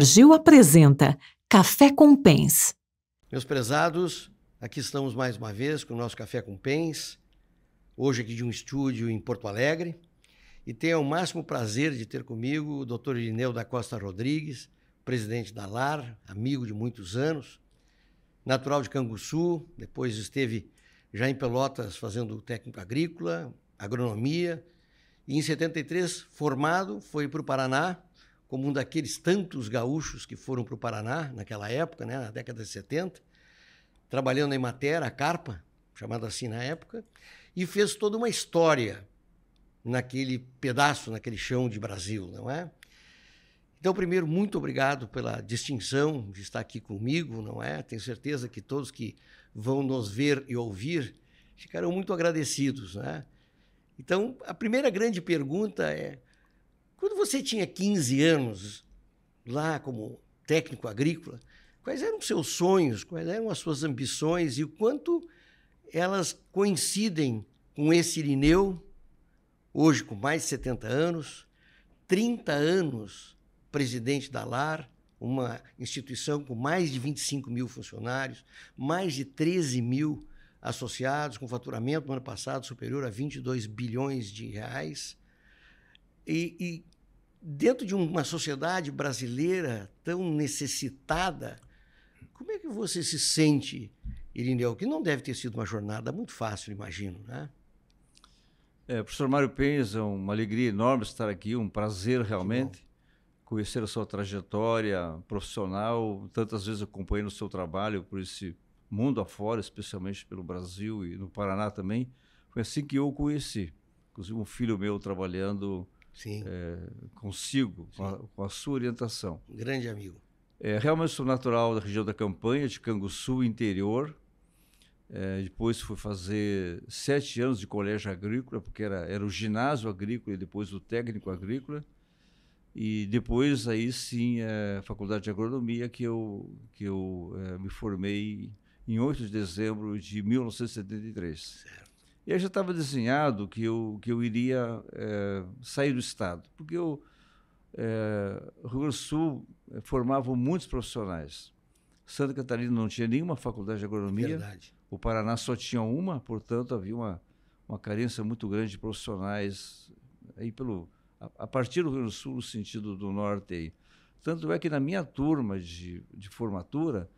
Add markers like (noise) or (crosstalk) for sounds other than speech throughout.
Cargill apresenta Café com Pens. Meus prezados, aqui estamos mais uma vez com o nosso Café com Pens, hoje aqui de um estúdio em Porto Alegre, e tenho o máximo prazer de ter comigo o Dr. Irineu da Costa Rodrigues, presidente da LAR, amigo de muitos anos, natural de Canguçu, depois esteve já em Pelotas fazendo técnico agrícola, agronomia, e em 73 formado, foi para o Paraná, como um daqueles tantos gaúchos que foram para o Paraná naquela época, né, na década de 70, trabalhando em matéria, a carpa, chamada assim na época, e fez toda uma história naquele pedaço, naquele chão de Brasil, não é? Então, primeiro, muito obrigado pela distinção de estar aqui comigo, não é? Tenho certeza que todos que vão nos ver e ouvir ficarão muito agradecidos, né? Então, a primeira grande pergunta é: quando você tinha 15 anos, lá como técnico agrícola, quais eram os seus sonhos, quais eram as suas ambições e o quanto elas coincidem com esse Irineu, hoje com mais de 70 anos, 30 anos presidente da LAR, uma instituição com mais de 25 mil funcionários, mais de 13 mil associados, com faturamento no ano passado superior a 22 bilhões de reais. E, e dentro de uma sociedade brasileira tão necessitada, como é que você se sente, Irineu? Que não deve ter sido uma jornada muito fácil, imagino, né? É, professor Mário Pens, é uma alegria enorme estar aqui, um prazer realmente conhecer a sua trajetória profissional, tantas vezes acompanhando o seu trabalho por esse mundo afora, especialmente pelo Brasil e no Paraná também. Foi assim que eu o conheci. Inclusive um filho meu trabalhando é, consigo, com a, com a, sua orientação. grande amigo. É, realmente sou natural da região da Campanha, de Canguçu, interior. É, depois fui fazer sete anos de colégio agrícola, porque era, era o ginásio agrícola e depois o técnico agrícola. E depois, aí sim, é, faculdade de agronomia, que eu, que eu é, me formei em 8 de dezembro de 1973. Certo. E aí já estava desenhado que eu, que eu iria é, sair do Estado, porque o é, Rio Grande do Sul é, formava muitos profissionais. Santa Catarina não tinha nenhuma faculdade de agronomia. Verdade. O Paraná só tinha uma, portanto havia uma, uma carência muito grande de profissionais aí pelo a, a partir do Rio do Sul no sentido do norte aí. Tanto é que na minha turma de, de formatura,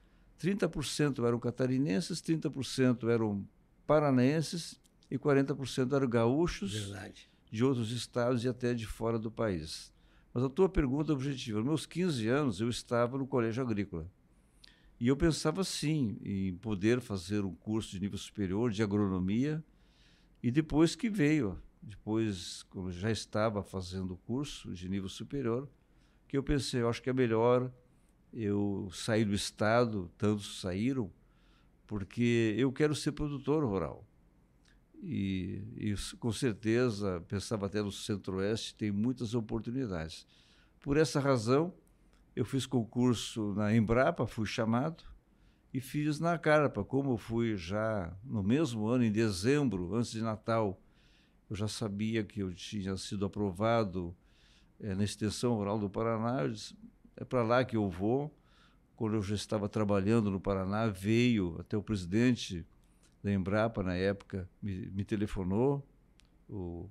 30% eram catarinenses, 30% eram paranaenses e 40% eram gaúchos Verdade. de outros estados e até de fora do país. Mas a tua pergunta é objetiva. Nos meus 15 anos, eu estava no colégio agrícola. E eu pensava, sim, em poder fazer um curso de nível superior de agronomia. E depois que veio, depois, quando já estava fazendo o curso de nível superior, que eu pensei, eu acho que é melhor eu sair do Estado, tantos saíram, porque eu quero ser produtor rural. E, e com certeza, pensava até no Centro-Oeste, tem muitas oportunidades. Por essa razão, eu fiz concurso na Embrapa, fui chamado, e fiz na Carpa. Como fui já no mesmo ano, em dezembro, antes de Natal, eu já sabia que eu tinha sido aprovado é, na Extensão Rural do Paraná. Eu disse, é para lá que eu vou. Quando eu já estava trabalhando no Paraná, veio até o presidente da Embrapa, na época, me, me telefonou, o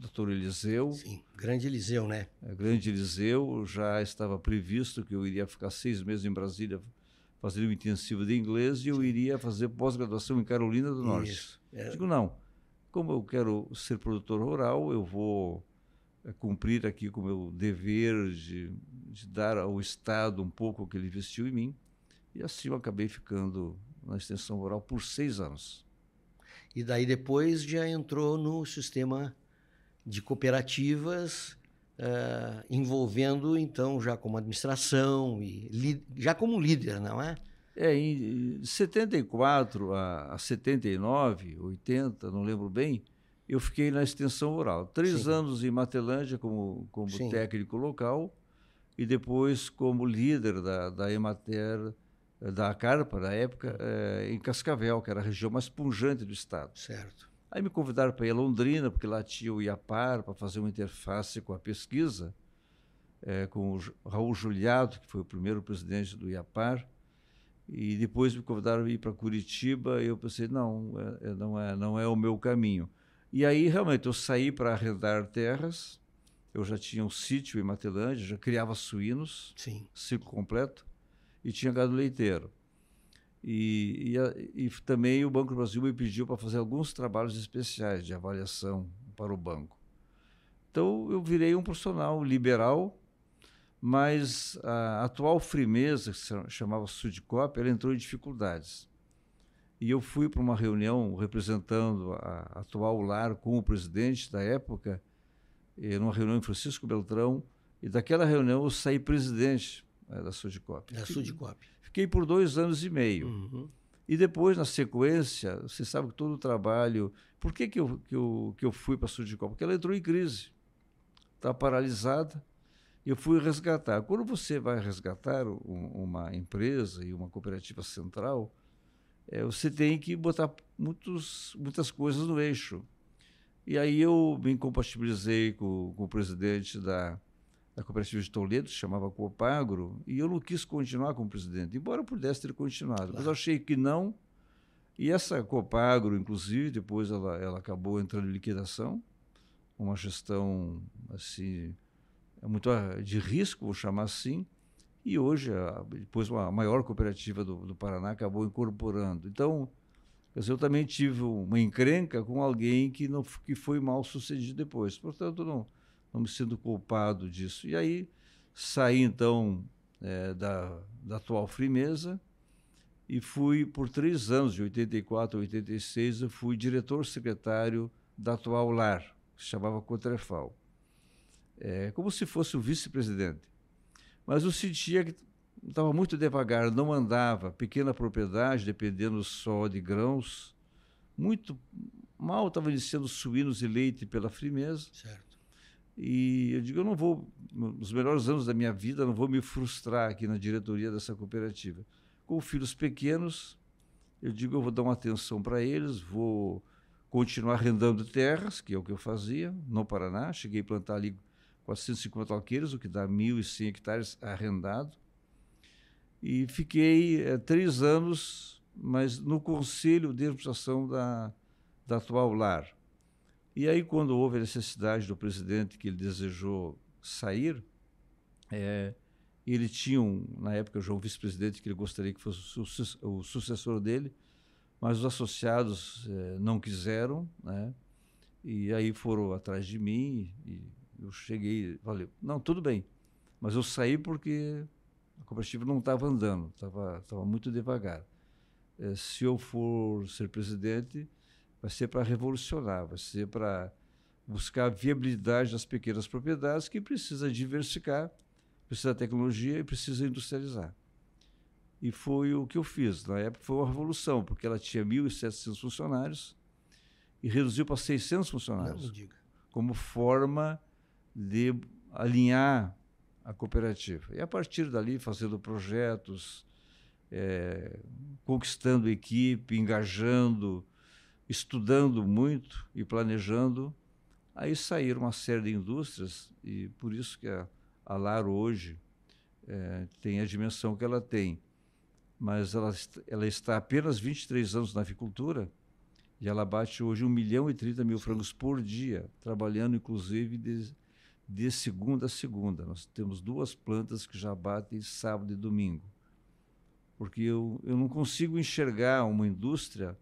doutor Eliseu. Sim, grande Eliseu, né? É, grande Eliseu, já estava previsto que eu iria ficar seis meses em Brasília fazendo um intensivo de inglês e eu iria fazer pós-graduação em Carolina do Norte. Isso. É... Digo, não, como eu quero ser produtor rural, eu vou é, cumprir aqui com o meu dever de, de dar ao Estado um pouco que ele investiu em mim. E assim eu acabei ficando na extensão rural por seis anos. E daí depois já entrou no sistema de cooperativas, uh, envolvendo então já como administração e já como líder, não é? É, em 74 a, a 79, 80, não lembro bem, eu fiquei na extensão rural. Três Sim. anos em Matelândia como, como técnico local e depois como líder da, da Emater, da Carpa, na época, é, em Cascavel, que era a região mais pungente do estado. Certo. Aí me convidaram para ir a Londrina, porque lá tinha o IAPAR, para fazer uma interface com a pesquisa, é, com o Raul Juliado, que foi o primeiro presidente do IAPAR. E depois me convidaram para ir para Curitiba, e eu pensei, não, é, é, não, é, não é o meu caminho. E aí, realmente, eu saí para arrendar terras. Eu já tinha um sítio em Matelândia, já criava suínos, Sim. ciclo completo, e tinha gado leiteiro. E, e, a, e também o Banco do Brasil me pediu para fazer alguns trabalhos especiais de avaliação para o banco. Então, eu virei um profissional liberal, mas a atual Frimeza, que se chamava Sudcop, ela entrou em dificuldades. E eu fui para uma reunião representando a atual lar com o presidente da época, numa reunião em Francisco Beltrão, e daquela reunião eu saí presidente né, da Sudcop. Da Sudcop. Fiquei por dois anos e meio. Uhum. E depois, na sequência, você sabe que todo o trabalho. Por que, que, eu, que, eu, que eu fui para a Sudcop? Porque ela entrou em crise. Está paralisada. Eu fui resgatar. Quando você vai resgatar um, uma empresa e uma cooperativa central, é, você tem que botar muitos, muitas coisas no eixo. E aí eu me incompatibilizei com, com o presidente da, da cooperativa de Toledo, se chamava Copagro, e eu não quis continuar como presidente, embora pudesse ter continuado. Claro. Mas achei que não. E essa Copagro, inclusive, depois ela, ela acabou entrando em liquidação, uma gestão assim muito de risco, vou chamar assim. E hoje, a, depois, a maior cooperativa do, do Paraná acabou incorporando. Então, eu também tive uma encrenca com alguém que, não, que foi mal sucedido depois. Portanto, não, não me sinto culpado disso. E aí saí, então, é, da, da atual Frimeza e fui por três anos, de 84 a 86, eu fui diretor-secretário da atual LAR, que se chamava Cotrefal. É, como se fosse o vice-presidente. Mas eu sentia que estava muito devagar, não andava, pequena propriedade, dependendo só de grãos, muito mal estava iniciando suínos e leite pela frimeza. Certo. E eu digo, eu não vou, nos melhores anos da minha vida, não vou me frustrar aqui na diretoria dessa cooperativa. Com filhos pequenos, eu digo, eu vou dar uma atenção para eles, vou continuar arrendando terras, que é o que eu fazia no Paraná. Cheguei a plantar ali 450 alqueires, o que dá 1.100 hectares arrendado. E fiquei é, três anos, mas no conselho de administração da, da atual LAR. E aí, quando houve a necessidade do presidente que ele desejou sair, é, ele tinha, um, na época, já um vice-presidente que ele gostaria que fosse o, sucessor dele, mas os associados é, não quiseram, né? E aí foram atrás de mim e eu cheguei, falei, não, tudo bem, mas eu saí porque a cooperativa não estava andando, estava tava muito devagar. É, se eu for ser presidente, vai ser para revolucionar, vai ser para buscar a viabilidade das pequenas propriedades que precisa diversificar, precisa de tecnologia e precisa industrializar. E foi o que eu fiz. Na época foi uma revolução, porque ela tinha 1.700 funcionários e reduziu para 600 funcionários. Como forma de alinhar a cooperativa. E a partir dali, fazendo projetos, é, conquistando equipe, engajando, estudando muito e planejando, aí saíram uma série de indústrias e por isso que a, a Laro hoje é, tem a dimensão que ela tem. Mas ela, ela está apenas 23 anos na avicultura e ela bate hoje 1 milhão e 30 mil frangos por dia, trabalhando inclusive de, de segunda a segunda. Nós temos duas plantas que já batem sábado e domingo. Porque eu, eu não consigo enxergar uma indústria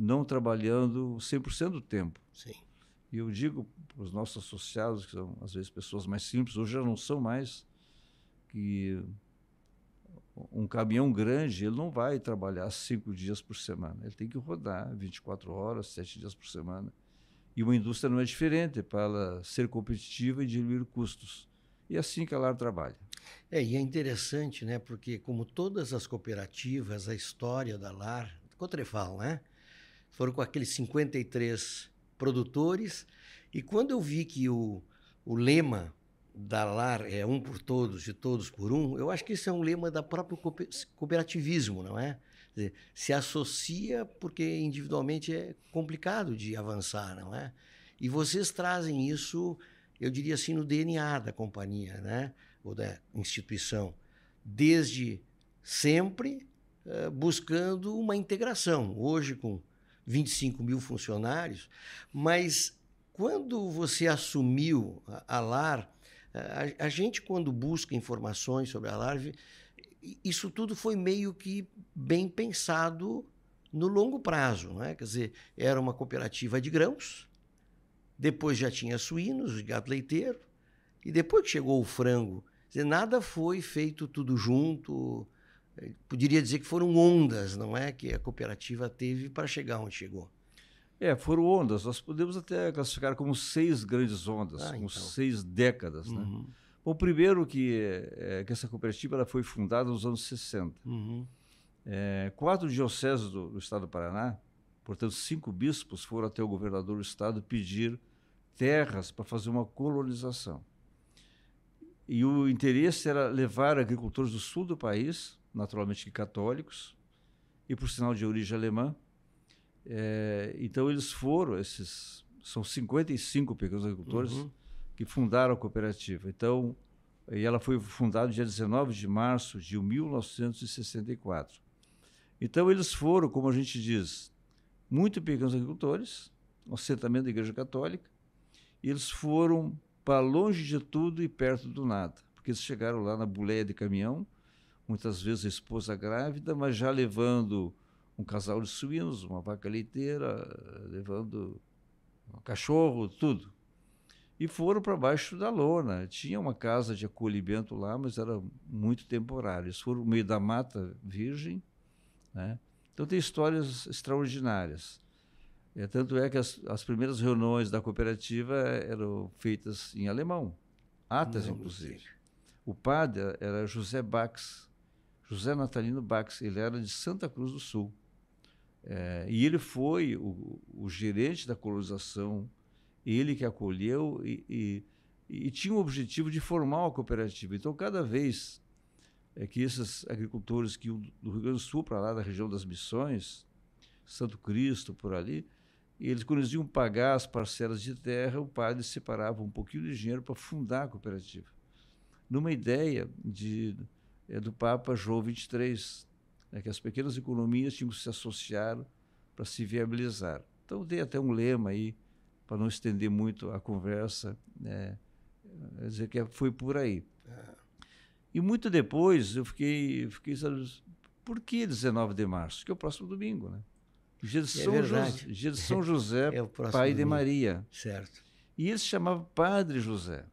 não trabalhando 100% do tempo. Sim. E eu digo para os nossos associados, que são às vezes pessoas mais simples, hoje já não são mais, que um caminhão grande ele não vai trabalhar cinco dias por semana. Ele tem que rodar 24 horas, sete dias por semana. E uma indústria não é diferente para ela ser competitiva e diminuir custos. E é assim que a LAR trabalha. É, e é interessante, né? Porque como todas as cooperativas, a história da LAR, Cotrefal, né? Foram com aqueles 53 produtores. E quando eu vi que o, o lema da LAR é um por todos e todos por um, eu acho que isso é um lema da próprio cooperativismo, não é? Dizer, se associa porque individualmente é complicado de avançar, não é? E vocês trazem isso, eu diria assim, no DNA da companhia, né? Ou da instituição, desde sempre uh, buscando uma integração. Hoje com 25 mil funcionários, mas quando você assumiu a, LAR, a, a, gente quando busca informações sobre a LAR, isso tudo foi meio que bem pensado no longo prazo, não é? Quer dizer, era uma cooperativa de grãos, depois já tinha suínos, gado leiteiro, e depois que chegou o frango, dizer, nada foi feito tudo junto. Poderia dizer que foram ondas, não é, que a cooperativa teve para chegar onde chegou. É, foram ondas. Nós podemos até classificar como seis grandes ondas, ah, como então. seis décadas, né? uhum. né? Bom, primeiro que, é, que essa cooperativa ela foi fundada nos anos 60. Uhum. É, quatro dioceses do, do, estado do Paraná, portanto cinco bispos, foram até o governador do estado pedir terras para fazer uma colonização. E o interesse era levar agricultores do sul do país, naturalmente católicos, e por sinal de origem alemã. É, então eles foram, esses são 55 pequenos agricultores, uhum que fundaram a cooperativa. Então, e ela foi fundada no dia 19 de março de 1964. Então, eles foram, como a gente diz, muito pequenos agricultores, um assentamento da Igreja Católica, e eles foram para longe de tudo e perto do nada, porque eles chegaram lá na boleia de caminhão, muitas vezes a esposa grávida, mas já levando um casal de suínos, uma vaca leiteira, levando um cachorro, tudo e foram para baixo da lona. Tinha uma casa de acolhimento lá, mas era muito temporário. Eles foram no meio da mata virgem. Né? Então tem histórias extraordinárias. É, tanto é que as, as primeiras reuniões da cooperativa eram feitas em alemão, atas inclusive. O padre era José Bax, José Natalino Bax, ele era de Santa Cruz do Sul. É, e ele foi o, o gerente da colonização ele que acolheu e, e, e tinha o objetivo de formar uma cooperativa. Então, cada vez é que esses agricultores que do Rio Grande do Sul para lá da região das Missões, Santo Cristo por ali, eles quando eles iam pagar as parcelas de terra, o padre separava um pouquinho de dinheiro para fundar a cooperativa, numa ideia de é, do Papa João XXIII, né, que as pequenas economias tinham que se associar para se viabilizar. Então tem até um lema aí para não estender muito a conversa, né, dizer que foi por aí. É. E muito depois eu fiquei, fiquei sabe, por que 19 de março? Que é o próximo domingo, né? Dia de, é São, José, dia de São José, (laughs) é pai domingo. de Maria. Certo. E ele se chamava Padre José.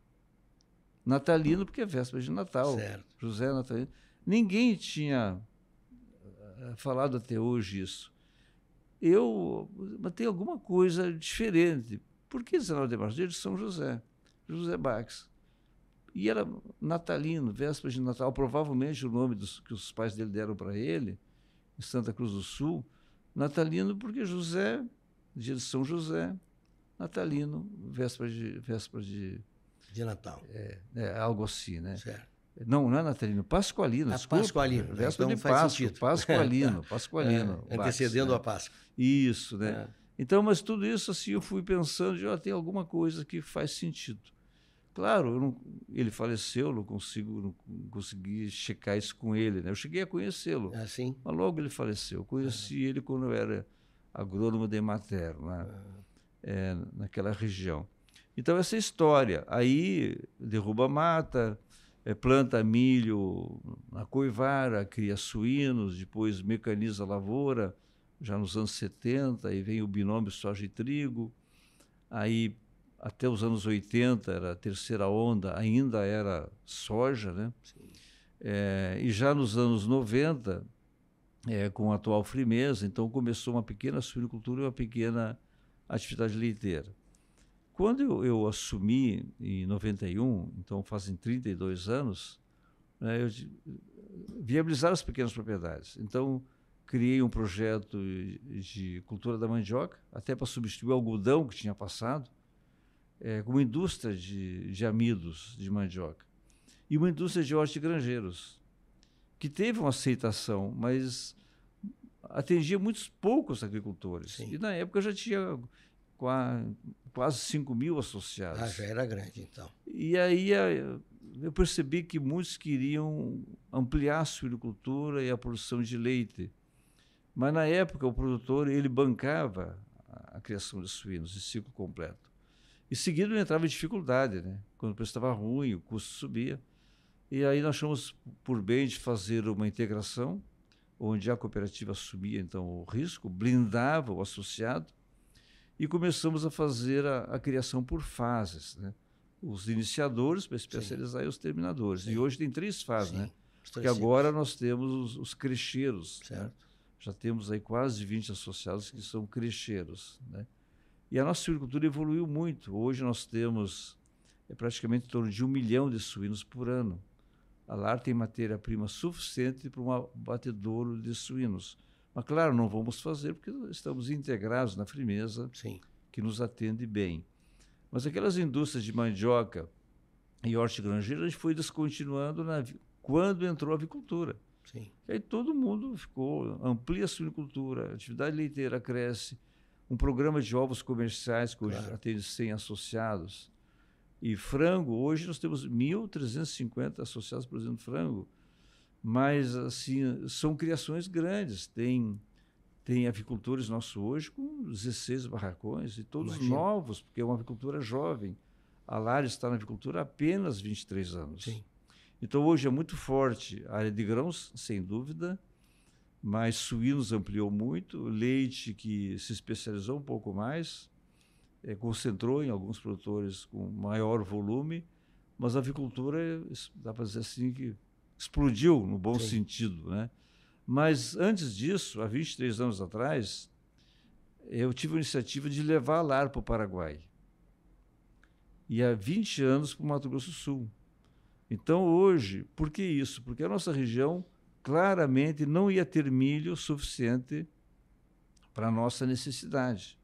Natalino, porque é véspera de Natal. Certo. José Natalino. Ninguém tinha eh, falado até hoje isso. Eu, mas tem alguma coisa diferente. Por que 19 de março? Dia de São José, José Bax. E era natalino, véspera de Natal, provavelmente o nome dos, que os pais dele deram para ele, em Santa Cruz do Sul, natalino porque José, dia de São José, natalino, véspera de... Véspera de, de Natal. É, é, algo assim, né? Certo. Não, não é natalino, pascualino. Ah, pascualino. Véspera então de Páscoa, sentido. pascualino, (laughs) pascualino. É, antecedendo né? a Páscoa. Isso, né? É. Então, mas tudo isso assim eu fui pensando, já tem alguma coisa que faz sentido. Claro, não, ele faleceu, não consigo, não consegui checar isso com ele, né? Eu cheguei a conhecê-lo, ah, sim? mas logo ele faleceu. Eu conheci ele quando eu era agrônomo de Emater, lá, ah. é, naquela região. Então essa história, aí derruba mata, é, planta milho na coivara, cria suínos, depois mecaniza a lavoura, já nos anos 70, aí vem o binômio soja e trigo, aí até os anos 80 era a terceira onda, ainda era soja, né? É, e já nos anos 90, é, com a atual frimeza, então começou uma pequena suinicultura e uma pequena atividade leiteira. Quando eu, eu assumi em 91, então fazem 32 anos, né, eu viabilizar as pequenas propriedades. Então, criei um projeto de cultura da mandioca, até para substituir o algodão que tinha passado, é, com uma indústria de, de amidos de mandioca e uma indústria de hortigranjeiros, que teve uma aceitação, mas atendia muitos poucos agricultores. Sim. E na época já tinha quase 5 mil associados. Ah, já era grande, então. E aí eu percebi que muitos queriam ampliar a suinocultura e a produção de leite. Mas na época o produtor ele bancava a criação de suínos de ciclo completo. E seguido entrava em dificuldade, né? Quando o preço estava ruim, o custo subia. E aí nós achamos por bem de fazer uma integração, onde a cooperativa assumia então o risco, blindava o associado, e começamos a fazer a, a criação por fases, né? Os iniciadores para especializar Sim. e os terminadores. Sim. E hoje tem três fases, Sim. né? Porque agora nós temos os, os crecheiros. Né? Já temos aí quase 20 associados que são crecheiros, né? E a nossa suinocultura evoluiu muito. Hoje nós temos é, praticamente em torno de um milhão de suínos por ano a LAR tem matéria-prima suficiente para um batedouro de suínos. Mas, claro, não vamos fazer porque estamos integrados na firmeza Sim. que nos atende bem. Mas aquelas indústrias de mandioca e hortigranjeira, a gente foi descontinuando na, quando entrou a avicultura. Sim. E aí todo mundo ficou, amplia a suinicultura, a atividade leiteira cresce, um programa de ovos comerciais que hoje claro. atende 100 associados, e frango, hoje nós temos 1.350 associados produzindo frango, mas assim são criações grandes. Tem tem avicultores nossos hoje com 16 barracões e todos Imagina. novos, porque é uma avicultura jovem. A Lares está na avicultura há apenas 23 anos. Sim. Então hoje é muito forte a área de grãos, sem dúvida, mas suínos ampliou muito, leite que se especializou um pouco mais, é, concentrou em alguns produtores com maior volume, mas a avicultura, dá para dizer assim, que explodiu no bom Sim. sentido. Né? Mas antes disso, há 23 anos atrás, eu tive a iniciativa de levar a LAR para o Paraguai. E há 20 anos para o Mato Grosso do Sul. Então, hoje, por que isso? Porque a nossa região claramente não ia ter milho suficiente para a nossa necessidade.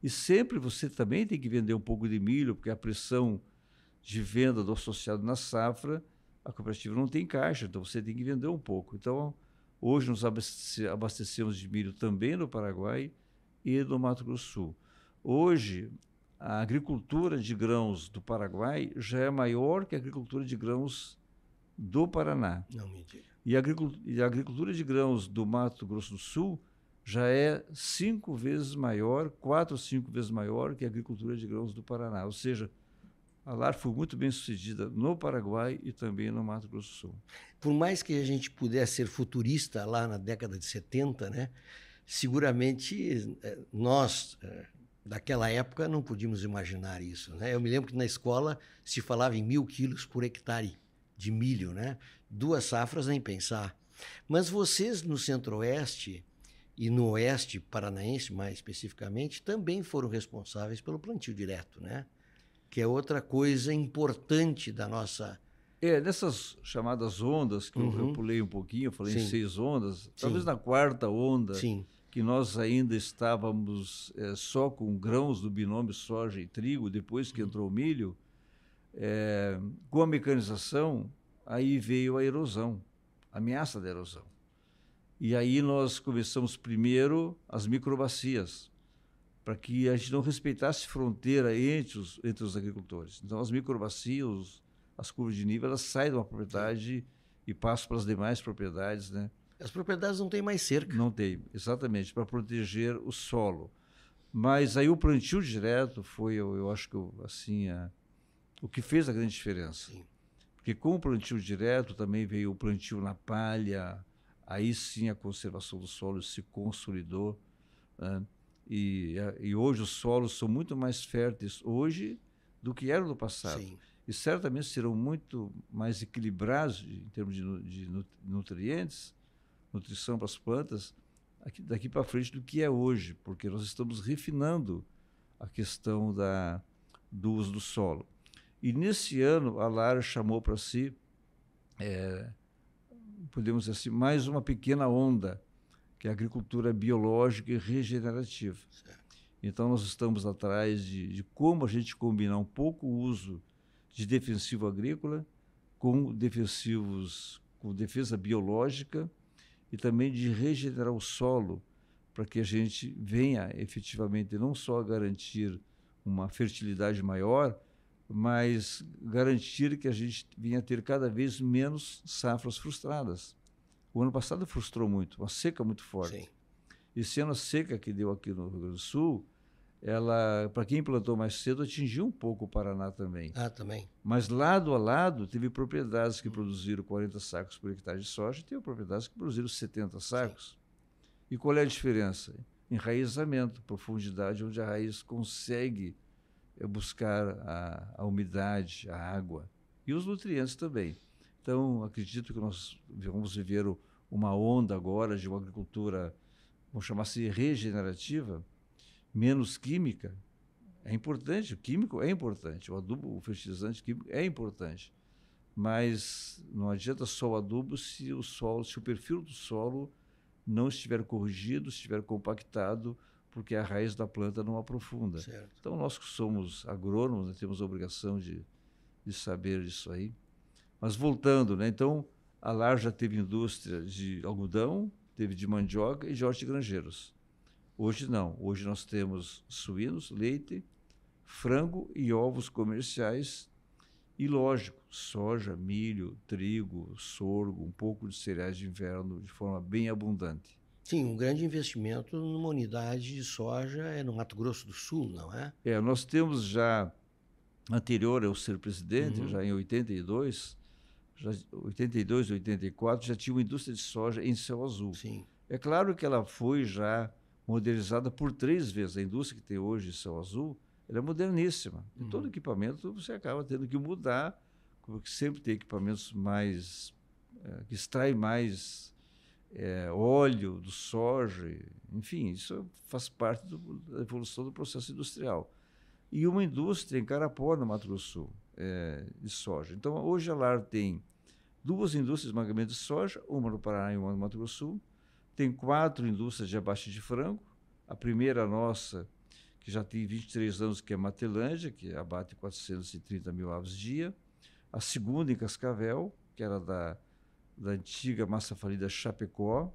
E sempre você também tem que vender um pouco de milho, porque a pressão de venda do associado na safra, a cooperativa não tem caixa, então você tem que vender um pouco. Então, hoje nos abastecemos de milho também no Paraguai e no Mato Grosso do Sul. Hoje, a agricultura de grãos do Paraguai já é maior que a agricultura de grãos do Paraná. Não me diga. E a agricultura de grãos do Mato Grosso do Sul já é cinco vezes maior, quatro ou cinco vezes maior que a agricultura de grãos do Paraná. Ou seja, a LAR foi muito bem sucedida no Paraguai e também no Mato Grosso do Sul. Por mais que a gente pudesse ser futurista lá na década de 70, né, seguramente eh, nós, eh, daquela época, não podíamos imaginar isso. Né? Eu me lembro que na escola se falava em mil quilos por hectare de milho, né? duas safras nem pensar. Mas vocês no Centro-Oeste e no oeste paranaense, mais especificamente, também foram responsáveis pelo plantio direto, né? Que é outra coisa importante da nossa. É, nessas chamadas ondas, que uhum. eu, eu, pulei um pouquinho, eu falei Sim. em seis ondas, Sim. talvez na quarta onda, Sim. que nós ainda estávamos é, só com grãos do binômio soja e trigo, depois que uhum. entrou o milho, é, com a mecanização, aí veio a erosão, a ameaça da erosão. E aí nós começamos primeiro as microbacias, para que a gente não respeitasse fronteira entre os, entre os agricultores. Então as microbacias, as curvas de nível, elas saem de uma propriedade e passam para as demais propriedades, né? As propriedades não têm mais cerca. Não tem, exatamente, para proteger o solo. Mas aí o plantio direto foi, eu, eu acho que assim, a, o que fez a grande diferença. Sim. Porque com o plantio direto também veio o plantio na palha, aí sim a conservação do solo se consolidou. Né? E, e hoje os solos são muito mais férteis hoje do que eram no passado. Sim. E certamente serão muito mais equilibrados em termos de, de nutrientes, nutrição para as plantas, aqui, daqui para frente do que é hoje, porque nós estamos refinando a questão da, do uso do solo. E nesse ano, a Lara chamou para si é, podemos dizer assim, mais uma pequena onda, que é a agricultura biológica e regenerativa. Certo. Então, nós estamos atrás de, de como a gente combinar um pouco o uso de defensivo agrícola com defensivos, com defesa biológica e também de regenerar o solo para que a gente venha efetivamente não só garantir uma fertilidade maior, mas garantir que a gente venha ter cada vez menos safras frustradas. O ano passado frustrou muito, uma seca muito forte. Sim. Esse ano a seca que deu aqui no Rio Grande do Sul, ela, para quem plantou mais cedo, atingiu um pouco o Paraná também. Ah, também. Mas lado a lado, teve propriedades que produziram 40 sacos por hectare de soja e teve propriedades que produziram 70 sacos. Sim. E qual é a diferença? Enraizamento, profundidade, onde a raiz consegue é buscar a, a umidade, a água e os nutrientes também. Então, acredito que nós vamos viver uma onda agora de uma agricultura, vamos chamar assim, regenerativa, menos química. É importante, o químico é importante, o adubo, o fertilizante químico é importante. Mas não adianta só o adubo se o solo, se o perfil do solo não estiver corrigido, estiver compactado, porque a raiz da planta não aprofunda. Certo. Então, nós que somos agrônomos, né, temos a obrigação de, de saber disso aí. Mas voltando, né, então, a LAR já teve indústria de algodão, teve de mandioca e de hortigranjeiros. Hoje não. Hoje nós temos suínos, leite, frango e ovos comerciais e, lógico, soja, milho, trigo, sorgo, um pouco de cereais de inverno de forma bem abundante. Sim, um grande investimento numa unidade de soja é no Mato Grosso do Sul, não é? É, nós temos já, anterior ao ser presidente, uhum. já em 82, já 82, 84, já tinha uma indústria de soja em Céu Azul. Sim. É claro que ela foi já modernizada por três vezes. A indústria que tem hoje em Céu Azul, ela é moderníssima. E uhum. todo equipamento você acaba tendo que mudar, porque sempre tem equipamentos mais... É, que extraem mais é, óleo do soja, enfim, isso faz parte do, da evolução do processo industrial. E uma indústria em Carapó, no Mato Grosso do Sul, é, de soja. Então, hoje a LAR tem duas indústrias de esmagamento de soja, uma no Paraná e uma no Mato Grosso Sul. Tem quatro indústrias de abate de frango. A primeira nossa, que já tem 23 anos, que é Matelândia, que abate 430 mil aves dia. A segunda em Cascavel, que era da da antiga massa falida Chapecó,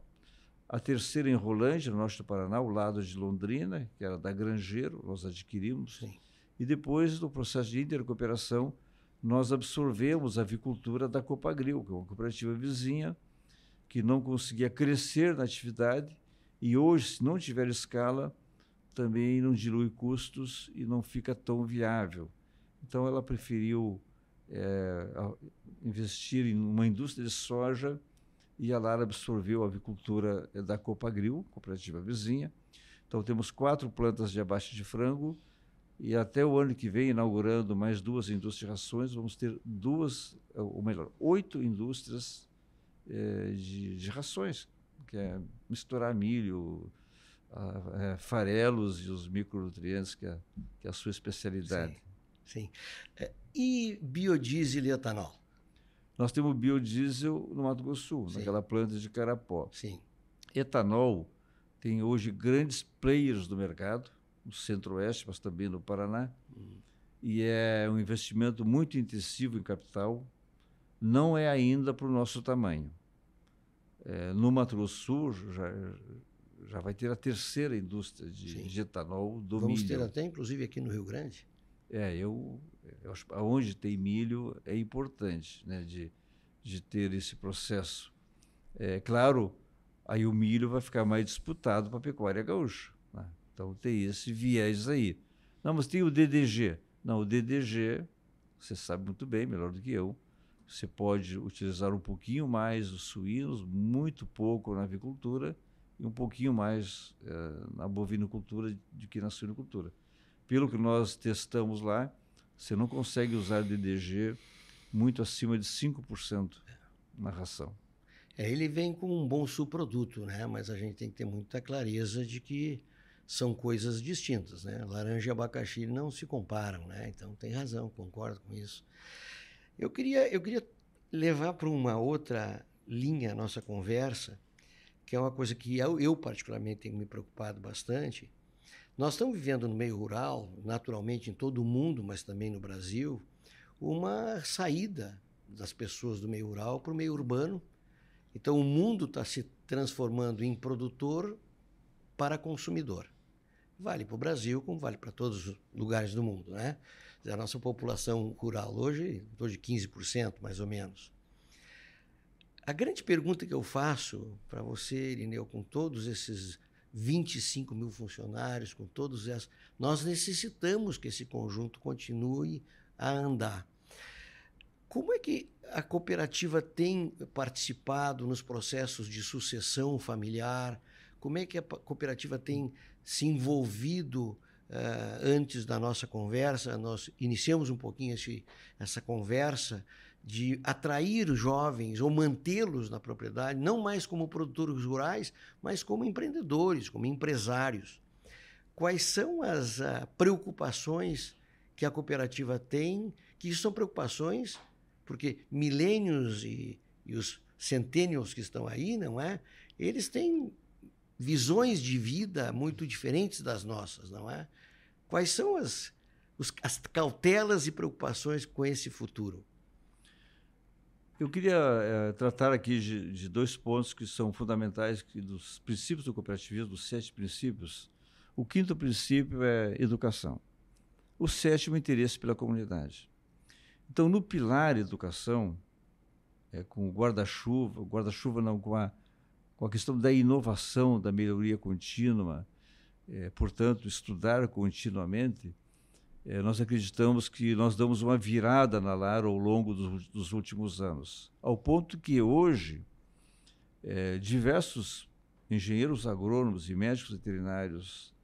a terceira em Rolândia, no norte do Paraná, ao lado de Londrina, que era da Grangeiro, nós adquirimos. Sim. E depois, no processo de intercooperação, nós absorvemos a avicultura da Copagril, que é uma cooperativa vizinha, que não conseguia crescer na atividade e hoje, se não tiver escala, também não dilui custos e não fica tão viável. Então, ela preferiu é, investir em uma indústria de soja e a Lara absorveu a avicultura eh, da Copagril, cooperativa vizinha. Então temos quatro plantas de abate de frango e até o ano que vem, inaugurando mais duas indústrias de rações, vamos ter duas, eh, ou melhor, oito indústrias é, de, de, rações, que é misturar milho, a, é, farelos e os micronutrientes, que é, que é a sua especialidade. Sim. Sim. É, e biodiesel e etanol? Nós temos biodiesel no Mato Grosso Sul, Sim. naquela planta de Carapó. Sim. Etanol tem hoje grandes players do mercado, no Centro-Oeste, mas também no Paraná. Hum. E é um investimento muito intensivo em capital. Não é ainda para o nosso tamanho. É, no Mato Grosso Sul já, já vai ter a terceira indústria de, de etanol do Vamos milho. Vamos ter até, inclusive, aqui no Rio Grande. É, eu, eu aonde tem milho é importante, né, de, de ter esse processo. É claro, aí o milho vai ficar mais disputado para a pecuária gaúcha. Né? Então tem esse viés aí. Não, mas tem o DDG. Não, o DDG, você sabe muito bem, melhor do que eu, você pode utilizar um pouquinho mais os suínos, muito pouco na avicultura e um pouquinho mais é, na bovinocultura do que na suinocultura pelo que nós testamos lá, você não consegue usar DDG muito acima de 5% na ração. É, ele vem com um bom subproduto, né? mas a gente tem que ter muita clareza de que são coisas distintas. Né? Laranja e abacaxi não se comparam, né? então tem razão, concordo com isso. Eu queria, eu queria levar para uma outra linha a nossa conversa, que é uma coisa que eu, eu particularmente tenho me preocupado bastante. Nós estamos vivendo no meio rural, naturalmente em todo o mundo, mas também no Brasil, uma saída das pessoas do meio rural para o meio urbano. Então o mundo está se transformando em produtor para consumidor. Vale para o Brasil, como vale para todos os lugares do mundo, né? A nossa população rural hoje de 15%, mais ou menos. A grande pergunta que eu faço para você, Irineu, com todos esses 25 mil funcionários, com todos esses, nós necessitamos que esse conjunto continue a andar. Como é que a cooperativa tem participado nos processos de sucessão familiar? Como é que a cooperativa tem se envolvido uh, antes da nossa conversa? Nós iniciamos um pouquinho esse, essa conversa de atrair os jovens ou mantê-los na propriedade, não mais como produtores rurais, mas como empreendedores, como empresários. Quais são as uh, preocupações que a cooperativa tem? Que são preocupações porque milênios e, e os centennials que estão aí, não é? Eles têm visões de vida muito diferentes das nossas, não é? Quais são as, os, as cautelas e preocupações com esse futuro? Eu queria é, tratar aqui de, de, dois pontos que são fundamentais que dos princípios do cooperativismo, dos sete princípios. O quinto princípio é educação. O sétimo, interesse pela comunidade. Então, no pilar educação, é, com o guarda-chuva, guarda-chuva não, com a, com a questão da inovação, da melhoria contínua, é, portanto, estudar continuamente, é, nós acreditamos que nós damos uma virada na LAR ao longo dos, dos últimos anos, ao ponto que hoje é, diversos engenheiros agrônomos e médicos veterinários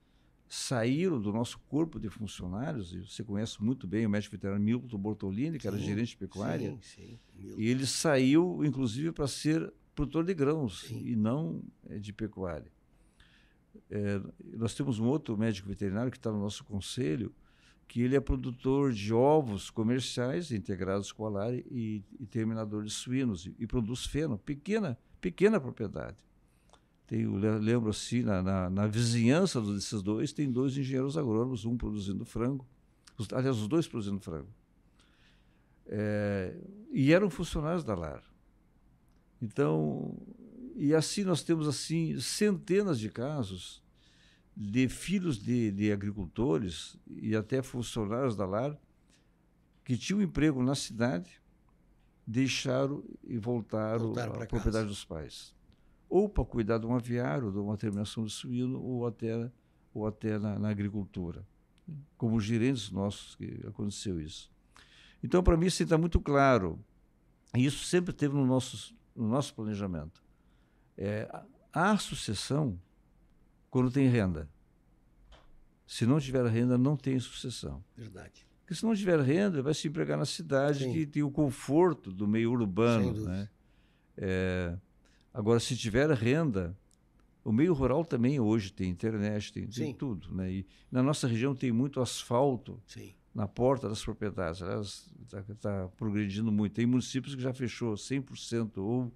saíram do nosso corpo de funcionários, e você conhece muito bem o médico veterinário Milton Bortolini, que sim, era gerente de pecuária, sim, sim, e ele saiu, inclusive, para ser produtor de grãos e não é, de pecuária. É, nós temos um outro médico veterinário que está no nosso conselho, que ele é produtor de ovos comerciais integrados com a LAR e, e terminador de suínos, e, e produz feno, pequena, pequena propriedade. Tem, lembro assim, na, na, na, vizinhança desses dois, tem dois engenheiros agrônomos, um produzindo frango, os, aliás, os dois produzindo frango. É, e eram funcionários da LAR. Então, e assim nós temos assim centenas de casos de filhos de, de agricultores e até funcionários da LAR que tinham emprego na cidade, deixaram e voltaram, voltaram à propriedade dos pais ou para cuidar de um aviário, de uma terminação de suíno, ou até, ou até na, na agricultura. Como gerentes nossos que aconteceu isso. Então, para mim, isso está muito claro. E isso sempre teve no nosso, no nosso planejamento. É, há sucessão quando tem renda. Se não tiver renda, não tem sucessão. Verdade. Porque se não tiver renda, vai se empregar na cidade Sim. que tem o conforto do meio urbano. Né? É, Agora, se tiver renda, o meio rural também hoje tem internet, tem, tem tudo. Né? E na nossa região tem muito asfalto Sim. Na porta das propriedades. Está tá progredindo muito. Tem municípios que já fechou 100% ou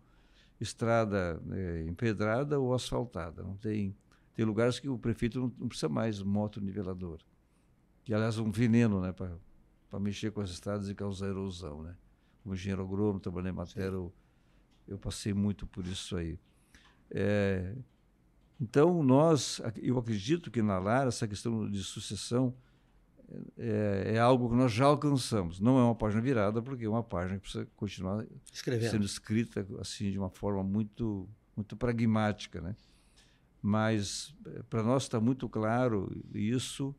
estrada né, empedrada ou asfaltada. Não tem, tem lugares que o prefeito não, não precisa mais moto nivelador. Que, aliás, é um veneno né, para mexer com as estradas e causar erosão. Né? Como engenheiro agrônomo, trabalhei em matéria eu passei muito por isso aí. É, então, nós, eu acredito que na LAR, essa questão de sucessão é, é, algo que nós já alcançamos. Não é uma página virada, porque é uma página que precisa continuar Escrevendo. sendo escrita assim de uma forma muito, muito pragmática. Né? Mas, é, para nós está muito claro isso.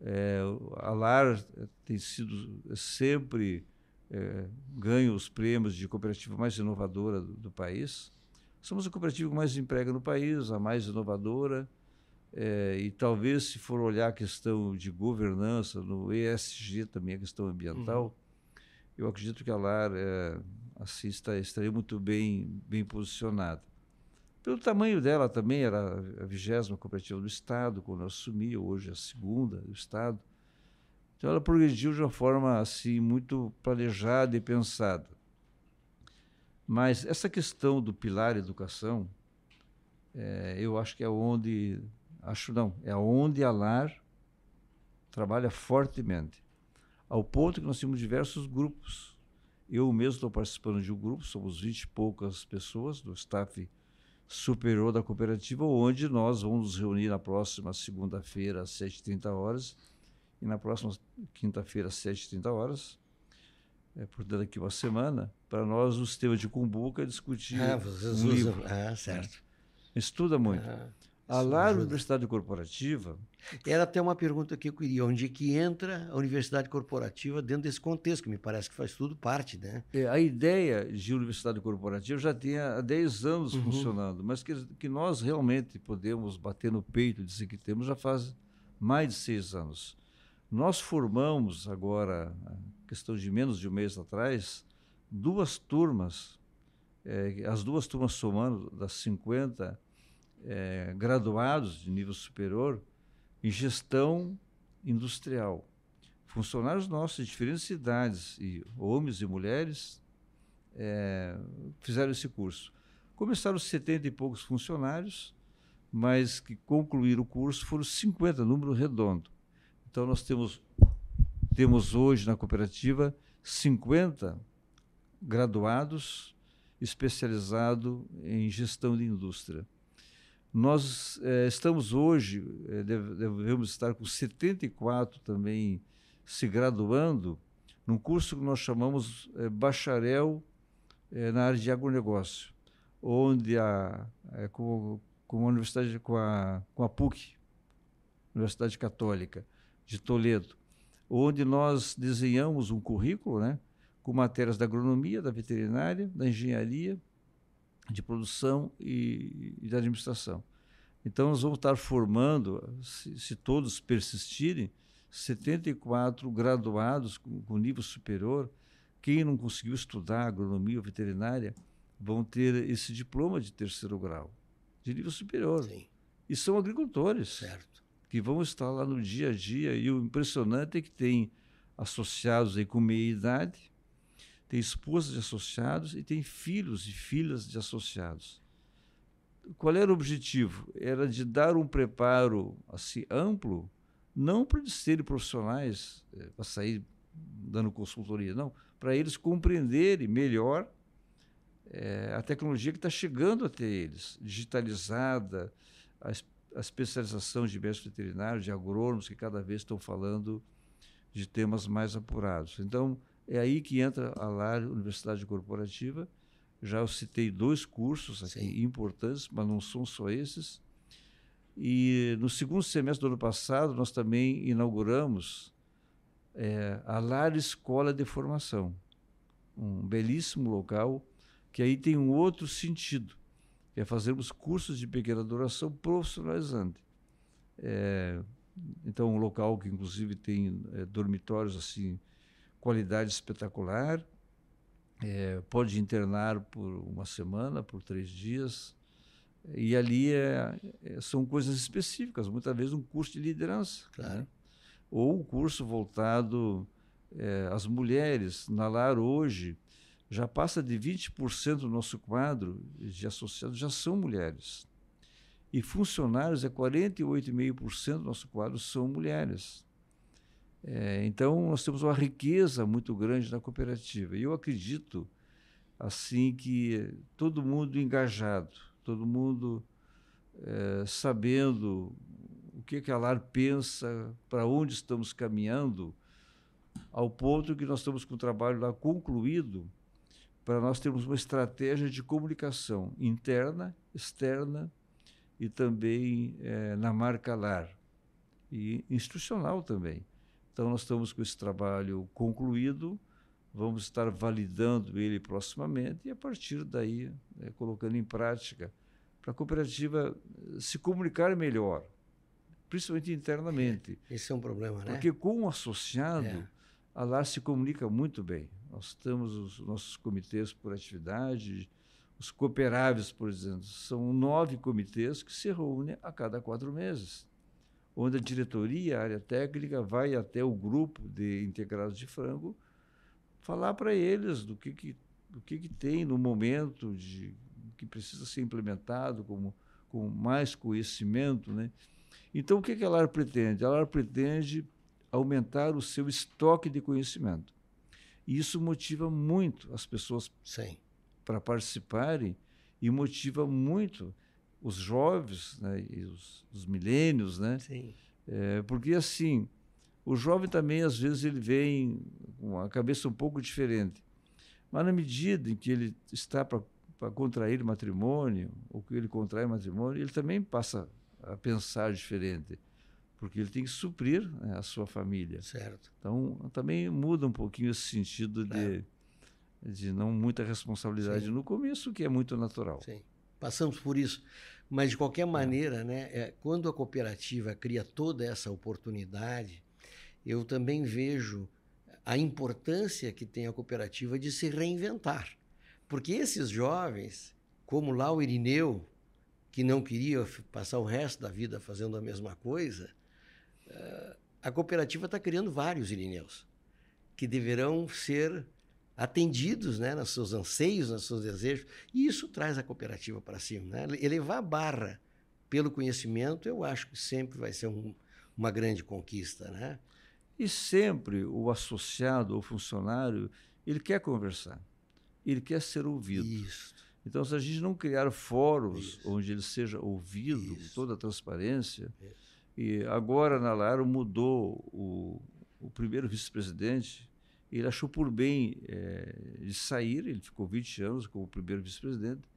É, a LAR tem sido sempre é, ganha os prêmios de cooperativa mais inovadora do, do, país. Somos a cooperativa que mais emprega no país, a mais inovadora. É, e talvez, se for olhar a questão de governança, no ESG também, a questão ambiental, uhum. eu acredito que a LAR é, assim, está, estaria muito bem, bem posicionada. Pelo tamanho dela também, era a vigésima cooperativa do Estado, quando eu assumi, hoje a segunda do Estado. Então ela progrediu de uma forma assim muito planejada e pensada. Mas essa questão do pilar educação é, eu acho que é onde, acho não, é onde a LAR trabalha fortemente, ao ponto que nós temos diversos grupos. Eu mesmo estou participando de um grupo, somos 20 e poucas pessoas do staff superior da cooperativa, onde nós vamos nos reunir na próxima segunda-feira às 7h30 horas e na próxima quinta-feira às 7h30 horas, é, portanto aqui uma semana, para nós o sistema de Cumbuca discutir ah, vocês um usam. livro. Ah, certo. Estuda muito. Ah, isso LAR ajuda. Universidade Corporativa, Era até uma pergunta que eu queria. Onde é que entra a universidade corporativa dentro desse contexto, que me parece que faz tudo parte, né? é, a ideia de universidade corporativa já tinha há 10 anos Uhum. funcionando, mas que, que nós realmente podemos bater no peito e dizer que temos já faz mais de seis anos. Nós formamos agora, a questão de menos de um mês atrás, duas turmas, eh, as duas turmas somando das 50 eh, graduados de nível superior em gestão industrial. Funcionários nossos de diferentes idades, e homens e mulheres, eh, fizeram esse curso. Começaram 70 e poucos funcionários, mas que concluíram o curso foram 50, número redondo. Então nós temos temos hoje na cooperativa 50 graduados especializados em gestão de indústria. Nós eh, estamos hoje, eh, deve- devemos estar com 74 também se graduando num curso que nós chamamos eh, bacharel eh, na área de agronegócio, onde a, com, com a universidade, com a, com a PUC, Universidade Católica de Toledo, onde nós desenhamos um currículo, né, com matérias da agronomia, da veterinária, da engenharia, de produção e, e da administração. Então, nós vamos estar formando, se, se todos persistirem, 74 graduados com, com nível superior. Quem não conseguiu estudar agronomia ou veterinária vão ter esse diploma de terceiro grau, de nível superior. Sim, E são agricultores certo. que vão estar lá no dia a dia. E o impressionante é que tem associados aí com meia idade, tem esposas de associados e tem filhos e filhas de associados. Qual era o objetivo? Era de dar um preparo assim amplo, não para eles serem profissionais, eh, para sair dando consultoria, não, para eles compreenderem melhor eh, a tecnologia que está chegando até eles, digitalizada, a, a especialização de médicos veterinários, de agrônomos, que cada vez estão falando de temas mais apurados. Então, é aí que entra a LAR Universidade Corporativa. Já eu citei dois cursos aqui Sim. importantes, mas não são só esses. E no segundo semestre do ano passado, nós também inauguramos eh, a LAR Escola de Formação, um belíssimo local que aí tem um outro sentido, que é fazermos cursos de pequena duração profissionalizante. É, então, um local que inclusive tem é, dormitórios assim, qualidade espetacular, é, pode internar por uma semana, por três dias, e ali é, é, são coisas específicas, muitas vezes um curso de liderança, Claro. né? ou um curso voltado é, às mulheres. Na LAR hoje, já passa de 20% do nosso quadro de associados já são mulheres. E funcionários é 48,5% do nosso quadro são mulheres. É, então, nós temos uma riqueza muito grande na cooperativa. E eu acredito, assim, que todo mundo engajado, todo mundo é, sabendo o que, que a LAR pensa, para onde estamos caminhando, ao ponto que nós estamos com o trabalho lá concluído, para nós termos uma estratégia de comunicação interna, externa e também eh, na marca LAR e institucional também. Então nós estamos com esse trabalho concluído, vamos estar validando ele proximamente e a partir daí eh, colocando em prática para a cooperativa eh, se comunicar melhor, principalmente internamente, Esse é um problema, né? porque com o associado É. a LAR se comunica muito bem. Nós temos os nossos comitês por atividade, os cooperáveis, por exemplo, são nove comitês que se reúnem a cada quatro meses, onde a diretoria, a área técnica, vai até o grupo de integrados de frango falar para eles do que, que, do que, que tem no momento, de, que precisa ser implementado como, com mais conhecimento, né? Então, o que, que a LAR pretende? A LAR pretende aumentar o seu estoque de conhecimento. E isso motiva muito as pessoas para participarem e motiva muito os jovens né, e os, os milênios, né? Sim. É, porque assim, o jovem também às vezes ele vem com a cabeça um pouco diferente, mas na medida em que ele está para contrair matrimônio ou que ele contrai matrimônio, ele também passa a pensar diferente, porque ele tem que suprir né, a sua família. Certo. Então também muda um pouquinho esse sentido de de não muita responsabilidade Sim. no começo, que é muito natural. Sim passamos por isso. Mas, de qualquer maneira, né, é, quando a cooperativa cria toda essa oportunidade, eu também vejo a importância que tem a cooperativa de se reinventar. Porque esses jovens, como lá o Irineu, que não queria passar o resto da vida fazendo a mesma coisa, eh, a cooperativa está criando vários Irineus, que deverão ser atendidos né, nos seus anseios, nos seus desejos. E isso traz a cooperativa para cima. Né? Elevar a barra pelo conhecimento, eu acho que sempre vai ser um, uma grande conquista. Né? E sempre o associado ou funcionário, ele quer conversar, ele quer ser ouvido. Isso. Então, se a gente não criar fóruns Isso. onde ele seja ouvido Isso. com toda a transparência, Isso. e agora na Laro mudou o, o primeiro vice-presidente, ele achou por bem é, de sair, ele ficou 20 anos como primeiro vice-presidente,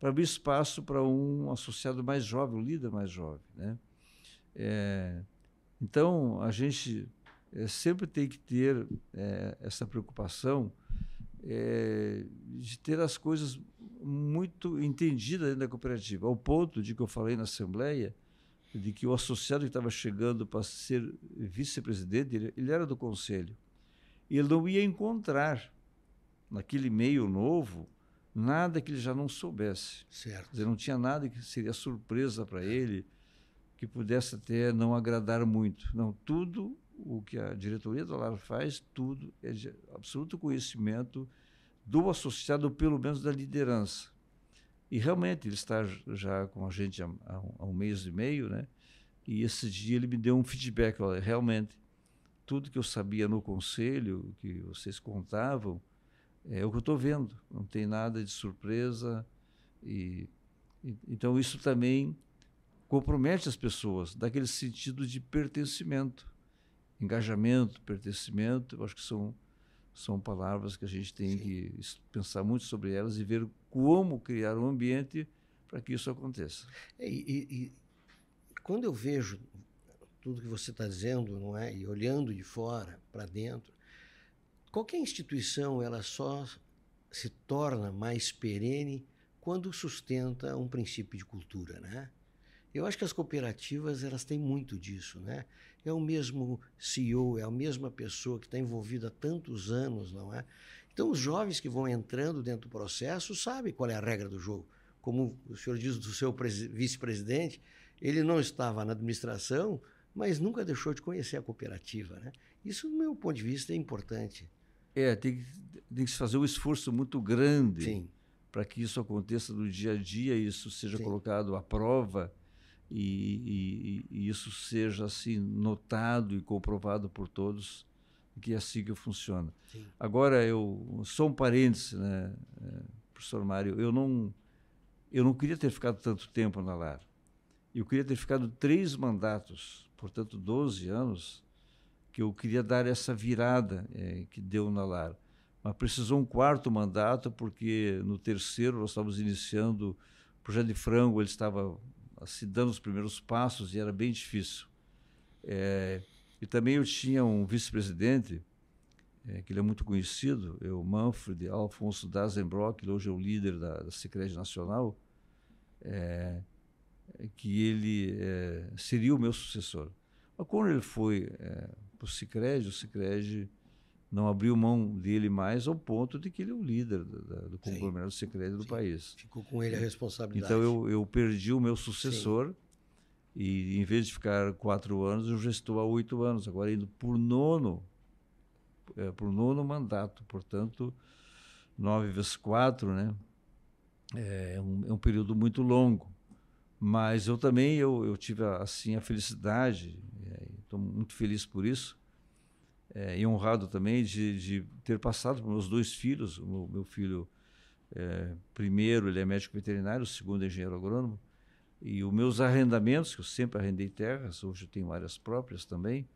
para abrir espaço para um associado mais jovem, um líder mais jovem. Né? É, então, a gente é, sempre tem que ter essa preocupação de ter as coisas muito entendidas dentro da cooperativa, ao ponto de que eu falei na Assembleia, de que o associado que estava chegando para ser vice-presidente, ele, ele era do conselho ele não ia encontrar naquele meio novo nada que ele já não soubesse. Certo. Dizer, não tinha nada que seria surpresa para ele, que pudesse até não agradar muito. Não, tudo o que a diretoria da LAR faz, tudo é de absoluto conhecimento do associado, pelo menos da liderança. E realmente ele está já com a gente há, há um mês e meio, né? E esse dia ele me deu um feedback, olha, realmente tudo que eu sabia no conselho, que vocês contavam, é o que eu estou vendo. Não tem nada de surpresa. E, e, então, isso também compromete as pessoas, daquele sentido de pertencimento. Engajamento, pertencimento, eu acho que são, são palavras que a gente tem Sim. que pensar muito sobre elas e ver como criar um ambiente para que isso aconteça. É, e, e, quando eu vejo tudo que você está dizendo, não é? E olhando de fora para dentro, qualquer instituição ela só se torna mais perene quando sustenta um princípio de cultura, né? Eu acho que as cooperativas elas têm muito disso, né? É o mesmo CEO, é a mesma pessoa que está envolvida há tantos anos, não é? Então os jovens que vão entrando dentro do processo sabem qual é a regra do jogo. Como o senhor diz do seu vice-presidente, ele não estava na administração, mas nunca deixou de conhecer a cooperativa. Né? Isso, do meu ponto de vista, é importante. É, tem, tem que se fazer um esforço muito grande para que isso aconteça no dia a dia, isso seja Sim. colocado à prova e, e, e, isso seja assim notado e comprovado por todos que é assim que funciona. Sim. Agora, eu só um parênteses, né, é, professor Mário, eu não, eu não queria ter ficado tanto tempo na LAR. Eu queria ter ficado três mandatos portanto 12 anos, que eu queria dar essa virada é, que deu na LAR. Mas precisou um quarto mandato, porque no terceiro nós estávamos iniciando o projeto de frango, ele estava se dando os primeiros passos e era bem difícil. É, e também eu tinha um vice-presidente, é, que ele é muito conhecido, é o Manfred Alfonso Dazenbrock, que hoje é o líder da, da Secretaria Nacional, é, que ele é, seria o meu sucessor. Mas quando ele foi é, para o Cicred, o Cicred não abriu mão dele mais ao ponto de que ele é o líder do, do conglomerado Cicred do país. Ficou com ele a responsabilidade. Então eu, eu perdi o meu sucessor sim. e em vez de ficar quatro anos, eu já estou há oito anos, agora indo por nono, é, por nono mandato, portanto, nove vezes quatro, né? É um, é um período muito longo Mas eu também eu, eu tive assim a felicidade, estou muito feliz por isso, é, e honrado também de, de ter passado por meus dois filhos. O meu, meu filho é, primeiro ele é médico veterinário, o segundo é engenheiro agrônomo. E os meus arrendamentos, que eu sempre arrendei terras, hoje eu tenho áreas próprias também,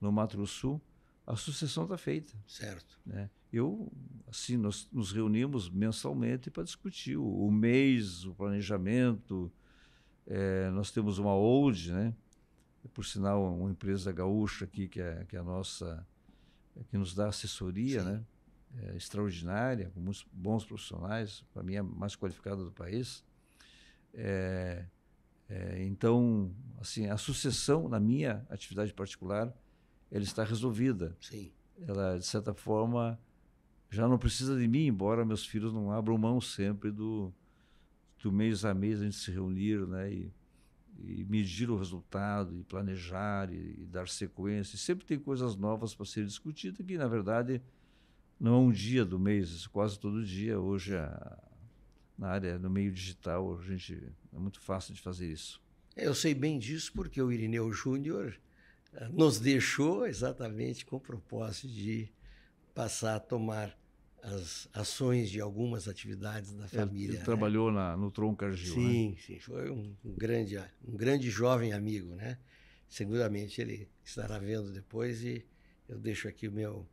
no Mato Grosso Sul, a sucessão está feita. Certo. Né? Eu, assim, nós nos reunimos mensalmente para discutir o, o mês, o planejamento. É, nós temos uma old, né? Por sinal, uma empresa gaúcha aqui que é, que é a nossa, que nos dá assessoria, Sim. né? É, extraordinária, com muitos bons profissionais, para mim é a mais qualificada do país. É, é, então, assim, a sucessão na minha atividade particular, ela está resolvida. Sim. Ela, de certa forma, já não precisa de mim, embora meus filhos não abram mão sempre do, do mês a mês a gente se reunir, né? E, e medir o resultado, e planejar, e, e dar sequência. E sempre tem coisas novas para ser discutidas, que, na verdade, não é um dia do mês, quase todo dia. Hoje, a, na área, no meio digital, a gente, é muito fácil de fazer isso. É, eu sei bem disso porque o Irineu Júnior eh, nos deixou exatamente com o propósito de passar a tomar as ações de algumas atividades da família. Ele, né? trabalhou na, no Tronco Argil, Sim, né? sim. Foi um, um, grande, um grande jovem amigo, né? Seguramente ele estará vendo depois e eu deixo aqui o meu,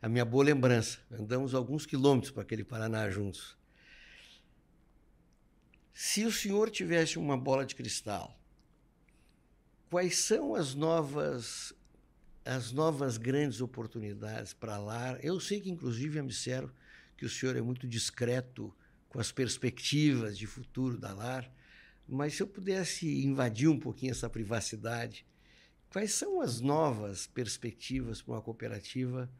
a minha boa lembrança. Andamos alguns quilômetros para aquele Paraná juntos. Se o senhor tivesse uma bola de cristal, quais são as novas as novas grandes oportunidades para lá. Eu sei que, inclusive, disseram que o senhor é muito discreto com as perspectivas de futuro da LAR, mas se eu pudesse invadir um pouquinho essa privacidade, quais são as novas perspectivas para uma cooperativa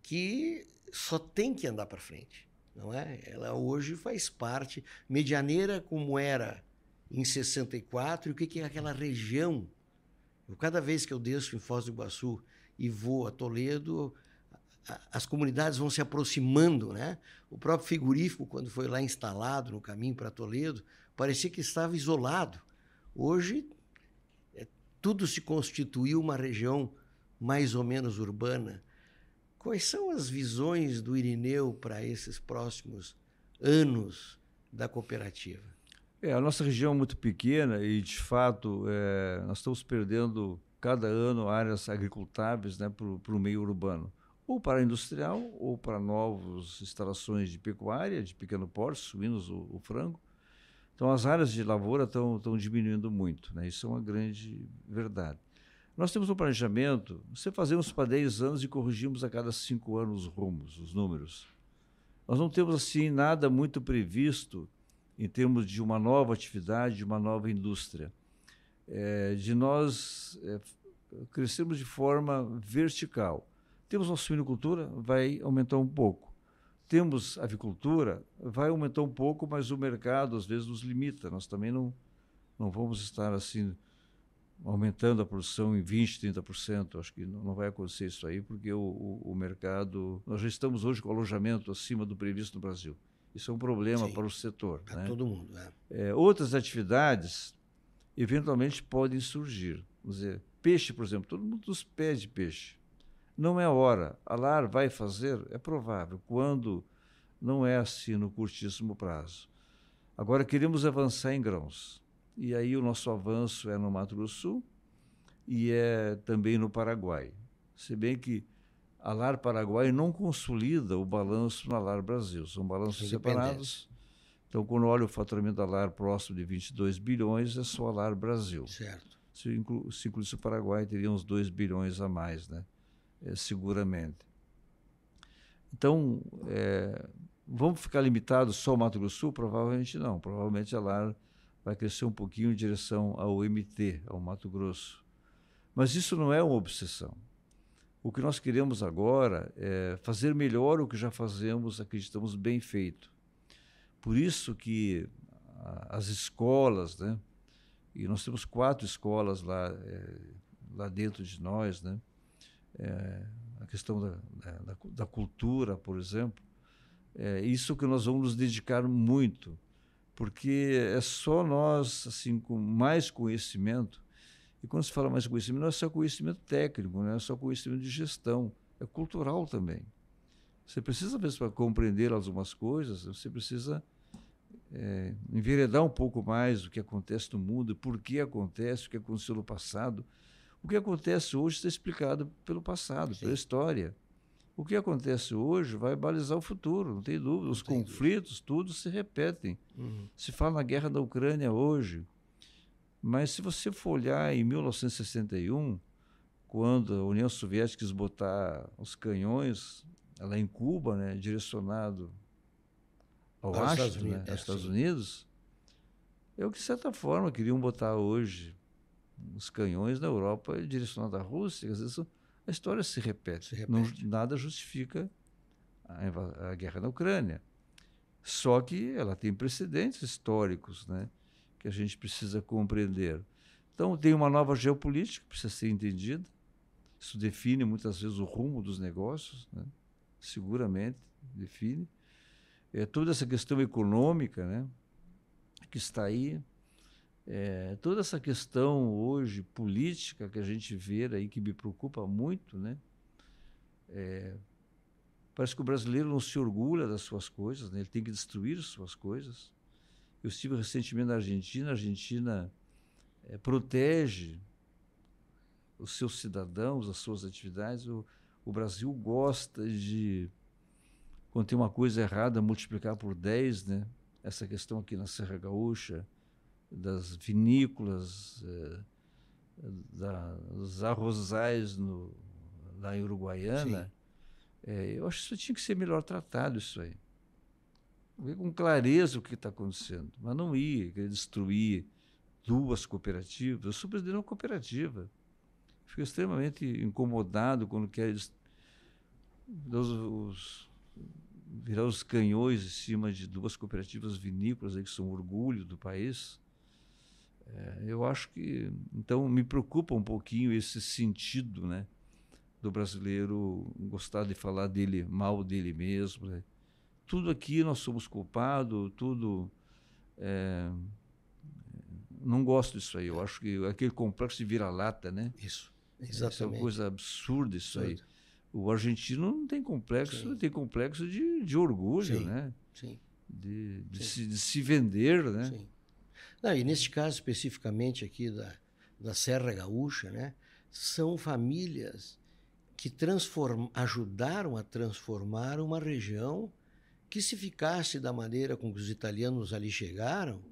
que só tem que andar para frente, não é? Ela hoje faz parte, medianeira como era em 64, e o que é aquela região Cada vez que eu desço em Foz do Iguaçu e vou a Toledo, as comunidades vão se aproximando, né? O próprio frigorífico, quando foi lá instalado no caminho para Toledo, parecia que estava isolado. Hoje, é, tudo se constituiu uma região mais ou menos urbana. Quais são as visões do Irineu para esses próximos anos da cooperativa? É, a nossa região é muito pequena e, de fato, é, nós estamos perdendo cada ano áreas agricultáveis né, para o meio urbano, ou para industrial, ou para novas instalações de pecuária, de pequeno porte, suínos ou, ou frango. Então, as áreas de lavoura estão, estão diminuindo muito, né? isso é uma grande verdade. Nós temos um planejamento, você fazemos para 10 anos e corrigimos a cada 5 anos os rumos, os números. Nós não temos assim nada muito previsto em termos de uma nova atividade, de uma nova indústria. É, de nós é, crescermos de forma vertical. Temos uma suinocultura, vai aumentar um pouco. Temos avicultura, vai aumentar um pouco, mas o mercado às vezes nos limita. Nós também não, não vamos estar assim aumentando a produção em 20%, 30%. Acho que não vai acontecer isso aí, porque o, o, o mercado. Nós já estamos hoje com alojamento acima do previsto no Brasil. Isso é um problema Sim, para o setor. Para né? todo mundo. É. É, outras atividades eventualmente podem surgir. Vamos dizer, peixe, por exemplo, todo mundo nos pede peixe. Não é a hora. A LAR vai fazer? É provável. Quando não é assim no curtíssimo prazo. Agora queremos avançar em grãos. E aí o nosso avanço é no Mato Grosso Sul e é também no Paraguai. Se bem que a LAR Paraguai não consolida o balanço na LAR Brasil, são balanços separados. Então, quando olha o faturamento da LAR próximo de 22 bilhões, é só a LAR Brasil. Certo. Se, inclu, se incluísse o Paraguai, teria uns 2 bilhões a mais, né? É, seguramente. Então, é, vamos ficar limitados só ao Mato Grosso Sul? Provavelmente não. Provavelmente a LAR vai crescer um pouquinho em direção ao MT, ao Mato Grosso. Mas isso não é uma obsessão. O que nós queremos agora é fazer melhor o que já fazemos, acreditamos bem feito. Por isso que as escolas, né? E nós temos quatro escolas lá, é, lá dentro de nós, né? É, a questão da, da, da, cultura, por exemplo, é isso que nós vamos nos dedicar muito. porque é só nós, assim, com mais conhecimento, e quando se fala mais conhecimento, não é só conhecimento técnico, não é só conhecimento de gestão, é cultural também. Você precisa, vezes, para compreender algumas coisas, você precisa é, enveredar um pouco mais o que acontece no mundo, por que acontece, o que aconteceu no passado. O que acontece hoje está explicado pelo passado, Sim. pela história. O que acontece hoje vai balizar o futuro, não tem dúvida. Os conflitos, tudo se repetem. Uhum. Se fala na guerra da Ucrânia hoje. Mas se você for olhar em 1961, quando a União Soviética quis botar os canhões lá em Cuba, né, direcionado ao Washington, né, aos Estados Unidos, é o que, de certa forma, queriam botar hoje os canhões na Europa direcionados à Rússia. Às vezes a história se repete. Se repete. Não, nada justifica a, a, guerra na Ucrânia. Só que ela tem precedentes históricos né, que a gente precisa compreender. Então, tem uma nova geopolítica que precisa ser entendida. Isso define muitas vezes o rumo dos negócios, né? seguramente define. É, toda essa questão econômica né, que está aí, é, toda essa questão hoje política que a gente vê aí, que me preocupa muito, né? É, parece que o brasileiro não se orgulha das suas coisas, né? ele tem que destruir as suas coisas. Eu estive recentemente na Argentina, a Argentina é, protege os seus cidadãos, as suas atividades. O, o Brasil gosta de, quando tem uma coisa errada, multiplicar por 10, né? Essa questão aqui na Serra Gaúcha, das vinícolas, eh, dos arrozais no, lá em Uruguaiana, eh, eu acho que isso tinha que ser melhor tratado, isso aí. Ver com clareza o que está acontecendo, mas não ir querer destruir duas cooperativas. Eu de uma cooperativa. Fico extremamente incomodado quando quer os, os, virar os canhões em cima de duas cooperativas vinícolas aí, que são orgulho do país. É, eu acho que então me preocupa um pouquinho esse sentido, né, do brasileiro gostar de falar dele mal dele mesmo. Né? Tudo aqui nós somos culpados, tudo. É, não gosto disso aí. Eu acho que aquele complexo de vira-lata, né? Isso, exatamente. Isso é uma coisa absurda isso aí. O argentino não tem complexo, Sim. tem complexo de, de orgulho, Sim. né? Sim. De, de, Sim. Se, de se vender, né? Sim. Não, e neste caso especificamente aqui da, da Serra Gaúcha, né, são famílias que transform, ajudaram a transformar uma região que, se ficasse da maneira com que os italianos ali chegaram,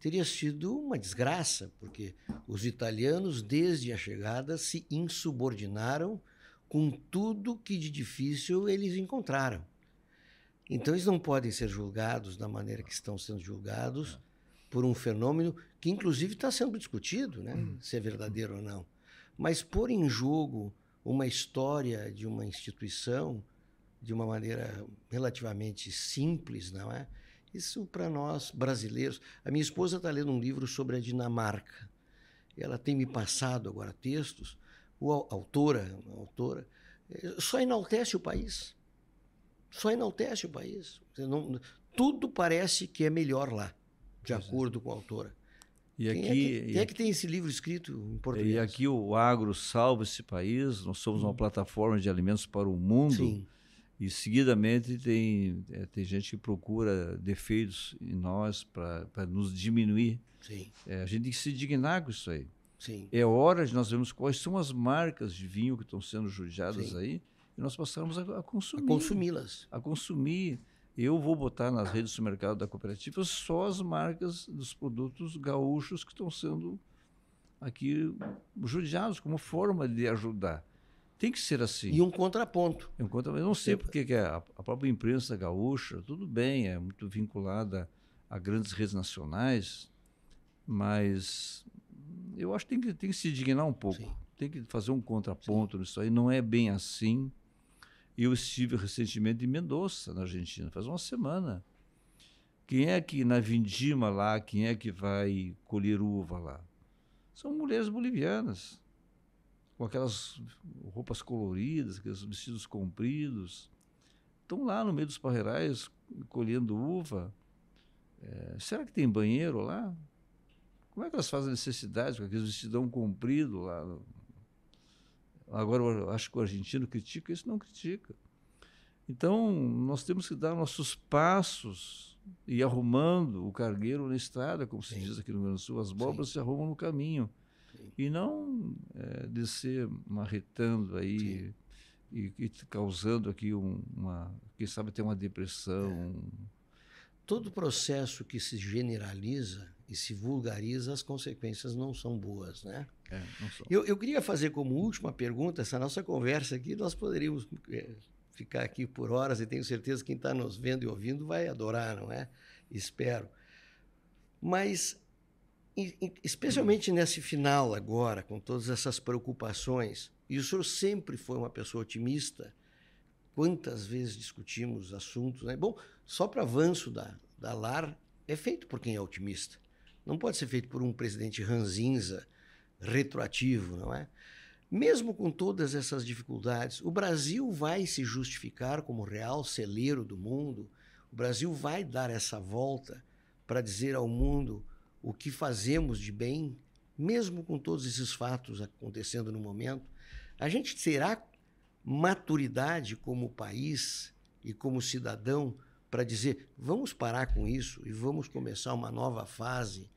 teria sido uma desgraça, porque os italianos, desde a chegada, se insubordinaram com tudo que de difícil eles encontraram. Então, eles não podem ser julgados da maneira que estão sendo julgados por um fenômeno que, inclusive, está sendo discutido, né? Hum. se é verdadeiro ou não. Mas pôr em jogo uma história de uma instituição de uma maneira relativamente simples, não é? Isso para nós brasileiros. A minha esposa está lendo um livro sobre a Dinamarca. Ela tem me passado agora textos. O autora, a autora, eh, só enaltece o país. Só enaltece o país. Não, tudo parece que é melhor lá de pois é. acordo é. com a autora. E quem, aqui, é que, quem é que tem esse livro escrito em português? E aqui o agro salva esse país, nós somos uma plataforma de alimentos para o mundo. Sim. E seguidamente tem, é, tem gente que procura defeitos em nós para nos diminuir. É, a gente tem que se dignar com isso aí. Sim. É hora de nós vermos quais são as marcas de vinho que estão sendo judiadas Sim. aí e nós passarmos a, a consumir. A consumi-las. A consumir eu vou botar nas redes do mercado da cooperativa só as marcas dos produtos gaúchos que estão sendo aqui judiados como forma de ajudar. Tem que ser assim. E um contraponto. Um contraponto. Eu não sei porque que a, a própria imprensa gaúcha, tudo bem, é muito vinculada a grandes redes nacionais, mas eu acho que tem que, tem que se dignar um pouco. Sim. Tem que fazer um contraponto Sim. nisso aí. Não é bem assim. Eu estive recentemente em Mendoza, na Argentina, faz uma semana. Quem é que na vindima lá, quem é que vai colher uva lá? São mulheres bolivianas, com aquelas roupas coloridas, aqueles vestidos compridos. Estão lá no meio dos parreirais colhendo uva. É, será que tem banheiro lá? Como é que elas fazem necessidades com aqueles vestidão comprido lá? Agora, eu acho que o argentino critica, isso não critica. Então, nós temos que dar nossos passos e arrumando o cargueiro na estrada, como se Sim. diz aqui no Rio Grande do Sul, as bobas Sim. se arrumam no caminho. Sim. E não é, descer marretando aí e, e, causando aqui um, uma, quem sabe até uma depressão. É. Todo processo que se generaliza e se vulgariza, as consequências não são boas, né? É, não são. Eu, eu queria fazer como última pergunta, essa nossa conversa aqui, nós poderíamos é, ficar aqui por horas e tenho certeza que quem está nos vendo e ouvindo vai adorar, não é? Espero. Mas, especialmente nesse final agora, com todas essas preocupações, e o senhor sempre foi uma pessoa otimista, quantas vezes discutimos assuntos, né? Bom, só para avanço da, da LAR é feito por quem é otimista. Não pode ser feito por um presidente ranzinza, retroativo, não é? Mesmo com todas essas dificuldades, o Brasil vai se justificar como real celeiro do mundo. O Brasil vai dar essa volta para dizer ao mundo o que fazemos de bem, mesmo com todos esses fatos acontecendo no momento. A gente terá maturidade como país e como cidadão para dizer: vamos parar com isso e vamos começar uma nova fase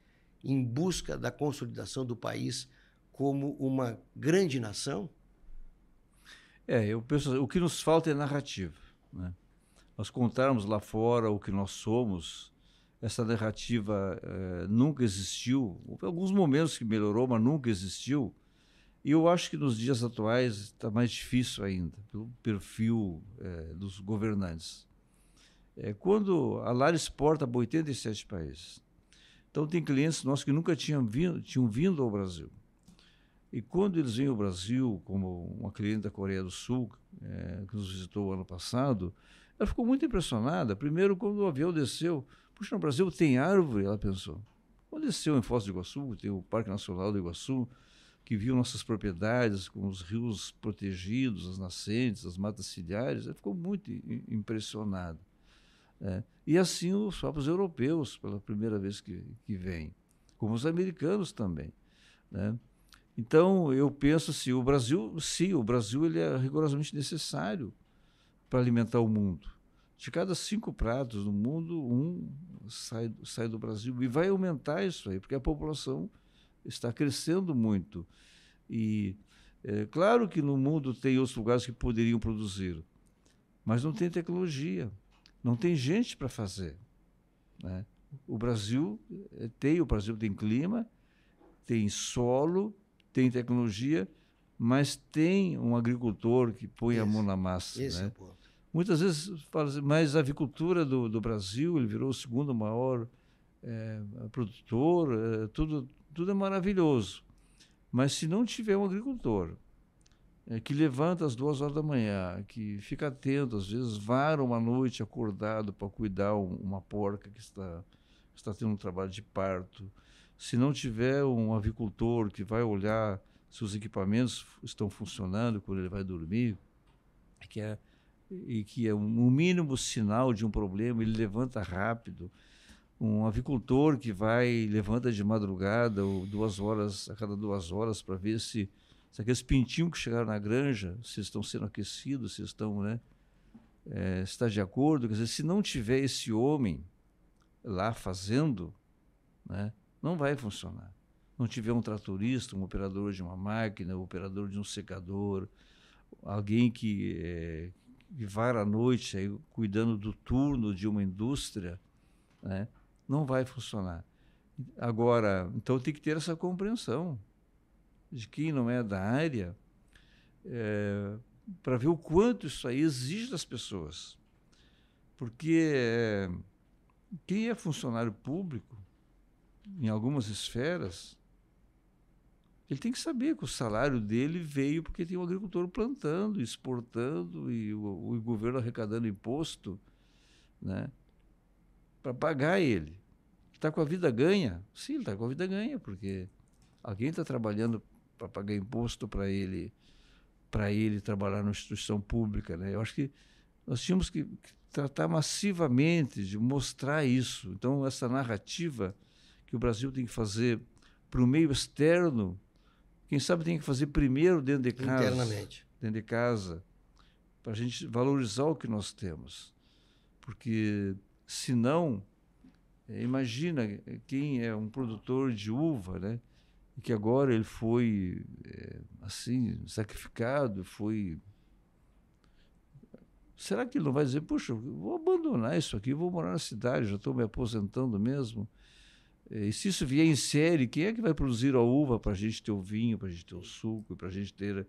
em busca da consolidação do país como uma grande nação? É, eu penso, o que nos falta é narrativa. Né? Nós contarmos lá fora o que nós somos, essa narrativa eh, nunca existiu. Houve alguns momentos que melhorou, mas nunca existiu. E eu acho que nos dias atuais está mais difícil ainda, pelo perfil eh, dos governantes. É, quando a Lar exporta para 87 países, então tem clientes nossos que nunca tinham vindo, tinham vindo ao Brasil. E quando eles vêm ao Brasil, como uma cliente da Coreia do Sul, que nos visitou ano passado, ela ficou muito impressionada. Primeiro, quando o avião desceu, puxa, no Brasil tem árvore, ela pensou. Desceu em Foz do Iguaçu, tem o Parque Nacional do Iguaçu, que viu nossas propriedades com os rios protegidos, as nascentes, as matas ciliares, ela ficou muito impressionada. É. E assim os próprios europeus, pela primeira vez que, que vêm, como os americanos também. Né? Então, eu penso assim, o Brasil, sim, o Brasil ele é rigorosamente necessário para alimentar o mundo. De cada cinco pratos no mundo, um sai, sai do Brasil. E vai aumentar isso aí, porque a população está crescendo muito. E é claro que no mundo tem outros lugares que poderiam produzir, mas não tem tecnologia, não tem gente para fazer. Né? O Brasil eh, tem, o Brasil tem clima, tem solo, tem tecnologia, mas tem um agricultor que põe a mão na massa. Né? é o ponto. Muitas vezes fala assim, mas a avicultura do, do Brasil, ele virou o segundo maior é, produtor, é, tudo, tudo é maravilhoso. Mas se não tiver um agricultor é, que levanta às duas horas da manhã, que fica atento, às vezes vara uma noite acordado para cuidar um, uma porca que está, está tendo um trabalho de parto, se não tiver um avicultor que vai olhar se os equipamentos estão funcionando quando ele vai dormir, que é, e que é um, mínimo sinal de um problema, ele levanta rápido. Um avicultor que vai, levanta de madrugada ou duas horas, a cada duas horas, para ver se, se aqueles pintinhos que chegaram na granja, se estão sendo aquecidos, se estão, né? É, está de acordo. Quer dizer, se não tiver esse homem lá fazendo, né? não vai funcionar. Não tiver um tratorista, um operador de uma máquina, um operador de um secador, alguém que, é, vai à noite aí, cuidando do turno de uma indústria, né? não vai funcionar. Agora, então tem que ter essa compreensão de quem não é da área é, para ver o quanto isso aí exige das pessoas. Porque é, quem é funcionário público em algumas esferas, ele tem que saber que o salário dele veio porque tem o um agricultor plantando, exportando e o, o governo arrecadando imposto, né, para pagar ele. Está com a vida ganha? Sim, ele está com a vida ganha, porque alguém está trabalhando para pagar imposto para ele, para ele trabalhar numa instituição pública, né? Eu acho que nós tínhamos que, que tratar massivamente de mostrar isso. Então, essa narrativa que o Brasil tem que fazer para o meio externo, quem sabe tem que fazer primeiro dentro de casa. Internamente. Dentro de casa, para a gente valorizar o que nós temos. Porque, senão, é, imagina quem é um produtor de uva, né? E que agora ele foi, é, assim, sacrificado, foi Será que ele não vai dizer, puxa, vou abandonar isso aqui, vou morar na cidade, já estou me aposentando mesmo? E se isso vier em série, quem é que vai produzir a uva para a gente ter o vinho, para a gente ter o suco, para a gente ter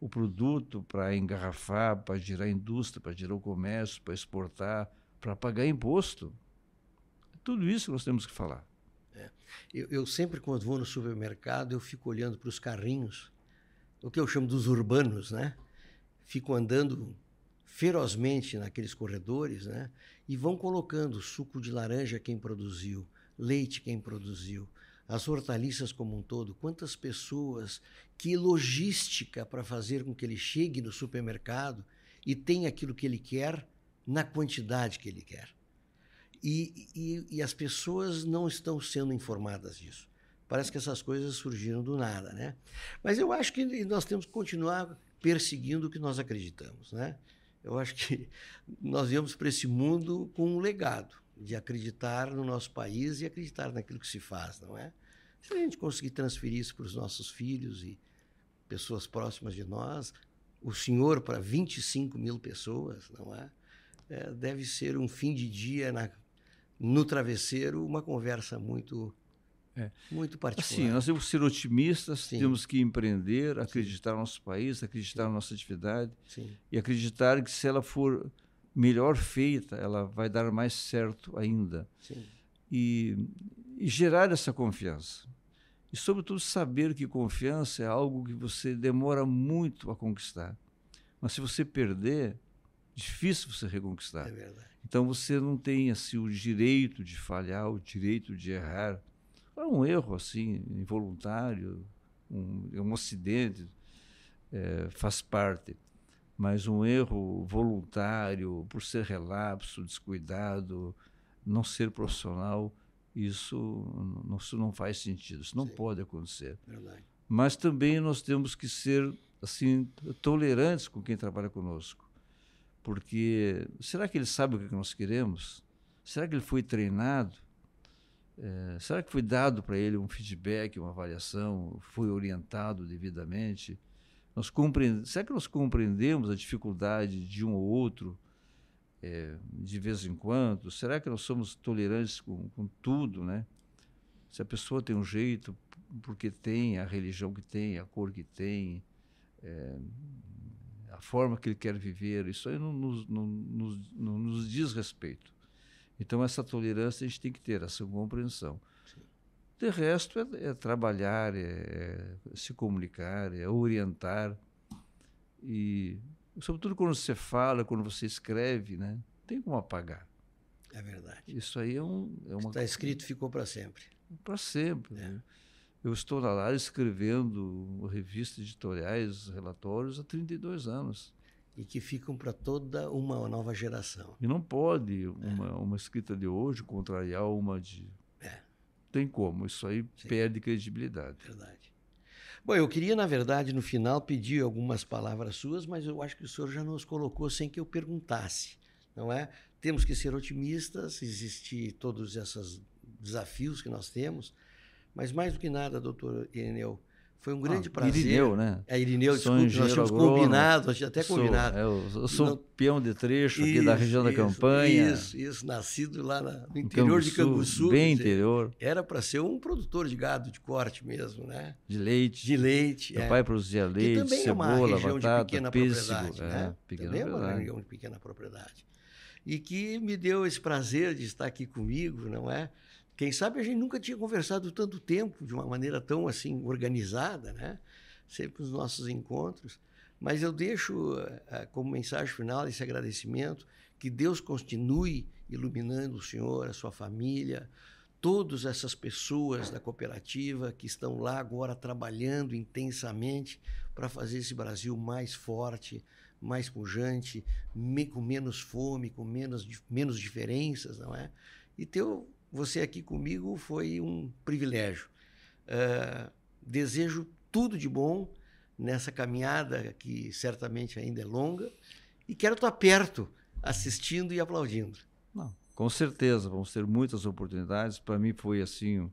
o produto para engarrafar, para girar a indústria, para girar o comércio, para exportar, para pagar imposto? É tudo isso nós temos que falar. É. Eu, eu, sempre, quando vou no supermercado, eu fico olhando para os carrinhos, o que eu chamo dos urbanos, né? Fico andando ferozmente naqueles corredores, né? E vão colocando suco de laranja quem produziu, leite quem produziu, as hortaliças como um todo, quantas pessoas, que logística para fazer com que ele chegue no supermercado e tenha aquilo que ele quer na quantidade que ele quer. E, e, e, as pessoas não estão sendo informadas disso. Parece que essas coisas surgiram do nada, né? Mas eu acho que nós temos que continuar perseguindo o que nós acreditamos, né? Eu acho que (laughs) nós viemos para esse mundo com um legado de acreditar no nosso país e acreditar naquilo que se faz, não é? Se a gente conseguir transferir isso para os nossos filhos e pessoas próximas de nós, o senhor para 25 mil pessoas, não é? é? deve ser um fim de dia na, no travesseiro, uma conversa muito é. Muito particular. Sim, nós temos que ser otimistas, Sim. temos que empreender, acreditar Sim. no nosso país, acreditar Sim. na nossa atividade e acreditar que se ela for melhor feita, ela vai dar mais certo ainda. E, e gerar essa confiança. E, sobretudo, saber que confiança é algo que você demora muito a conquistar. Mas se você perder, difícil você reconquistar. É então você não tem assim, o direito de falhar, o direito de errar. É um erro assim, involuntário, um, um acidente, é, faz parte. Mas um erro voluntário, por ser relapso, descuidado, não ser profissional, isso não, isso não faz sentido, isso não Sim. pode acontecer. Verdade. Mas também nós temos que ser assim tolerantes com quem trabalha conosco. Porque será que ele sabe o que nós queremos? Será que ele foi treinado? É, será que foi dado para ele um feedback, uma avaliação? Foi orientado devidamente? Nós compreend... Será que nós compreendemos a dificuldade de um ou outro é, de vez em quando? Será que nós somos tolerantes com, com tudo, né? Se a pessoa tem um jeito, porque tem a religião que tem, a cor que tem, é, a forma que ele quer viver, isso aí não nos, não, nos, não nos diz respeito. Então, essa tolerância a gente tem que ter, essa compreensão. De resto, é, é trabalhar, é, é, se comunicar, é orientar. E, sobretudo, quando você fala, quando você escreve, né? tem como apagar. É verdade. Isso aí é, um, é uma. Está escrito, ficou para sempre. Para sempre. É. Né? Eu estou na área escrevendo revistas editoriais, relatórios há 32 anos e que ficam para toda uma nova geração. E não pode é. uma, uma escrita de hoje contrariar uma de. Tem como, isso aí Sim. perde credibilidade. Verdade. Bom, eu queria, na verdade, no final pedir algumas palavras suas, mas eu acho que o senhor já nos colocou sem que eu perguntasse, não é? Temos que ser otimistas, existir todos esses desafios que nós temos, mas mais do que nada, doutor Ireneu, foi um grande ah, prazer. Irineu, né? É, Irineu, desculpe, nós tínhamos agrônomo. combinado, nós tínhamos até sou, combinado. É, eu, sou Não, peão de trecho aqui isso, da região isso, da campanha. Isso, isso, nascido lá na, no interior Canguçu, de Canguçu. Bem interior. Era para ser um produtor de gado de corte mesmo, né? De leite. De leite. Meu é. pai produzia leite, cebola, é batata, pêssego. É, né? pequena também é uma região de pequena propriedade. E que me deu esse prazer de estar aqui comigo, não é? Quem sabe a gente nunca tinha conversado tanto tempo de uma maneira tão assim organizada, né? sempre os nossos encontros. Mas eu deixo uh, como mensagem final esse agradecimento, que Deus continue iluminando o senhor, a sua família, todas essas pessoas da cooperativa que estão lá agora trabalhando intensamente para fazer esse Brasil mais forte, mais pujante, com menos fome, com menos, menos diferenças, não é? E ter você aqui comigo foi um privilégio. Uh, desejo tudo de bom nessa caminhada que certamente ainda é longa e quero estar perto, assistindo e aplaudindo. Não, com certeza, vamos ter muitas oportunidades. Para mim foi assim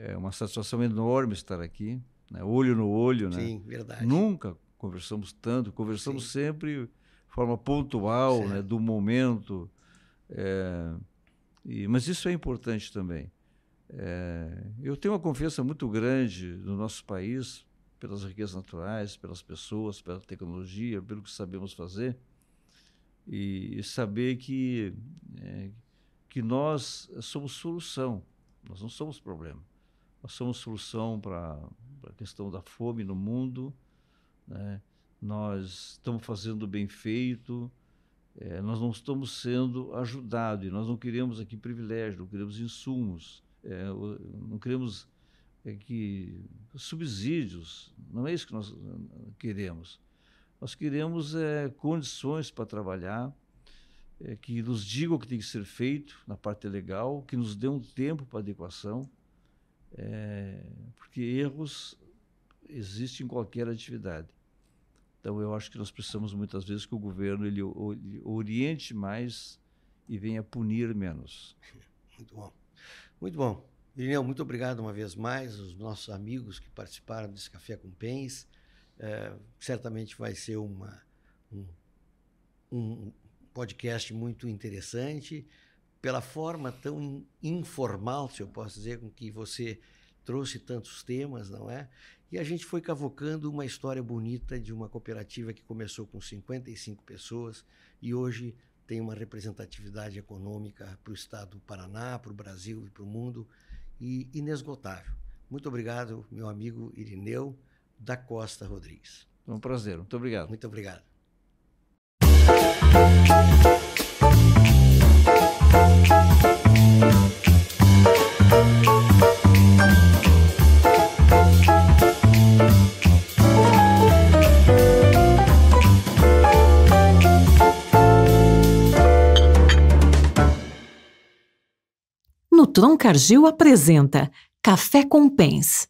é uma satisfação enorme estar aqui, né? olho no olho, né? Sim, verdade. Nunca conversamos tanto, conversamos Sim. sempre de forma pontual, né? do momento. É, e, mas isso é importante também. É, eu tenho uma confiança muito grande no nosso país, pelas riquezas naturais, pelas pessoas, pela tecnologia, pelo que sabemos fazer. E, e saber que, é, que nós somos solução, nós não somos problema. Nós somos solução para a questão da fome no mundo. Né? Nós estamos fazendo bem feito, é, nós não estamos sendo ajudados, e nós não queremos aqui privilégio, não queremos insumos, é, não queremos é, que subsídios, não é isso que nós eh, queremos. Nós queremos é, condições para trabalhar, é, que nos digam o que tem que ser feito na parte legal, que nos dê um tempo para adequação, é, porque erros existem em qualquer atividade. Então eu acho que nós precisamos muitas vezes que o governo ele, ele oriente mais e venha punir menos. (laughs) Muito bom. Muito bom. Irineu, muito obrigado uma vez mais, os nossos amigos que participaram desse Café com Pens. É, certamente vai ser uma, um, um podcast muito interessante, pela forma tão informal, se eu posso dizer, com que você trouxe tantos temas, não é? E a gente foi cavocando uma história bonita de uma cooperativa que começou com 55 pessoas e hoje tem uma representatividade econômica para o estado do Paraná, para o Brasil e para o mundo e inesgotável. Muito obrigado, meu amigo Irineu da Costa Rodrigues. É um prazer, muito obrigado. Muito obrigado. Nutron Cargill apresenta Café com Pens.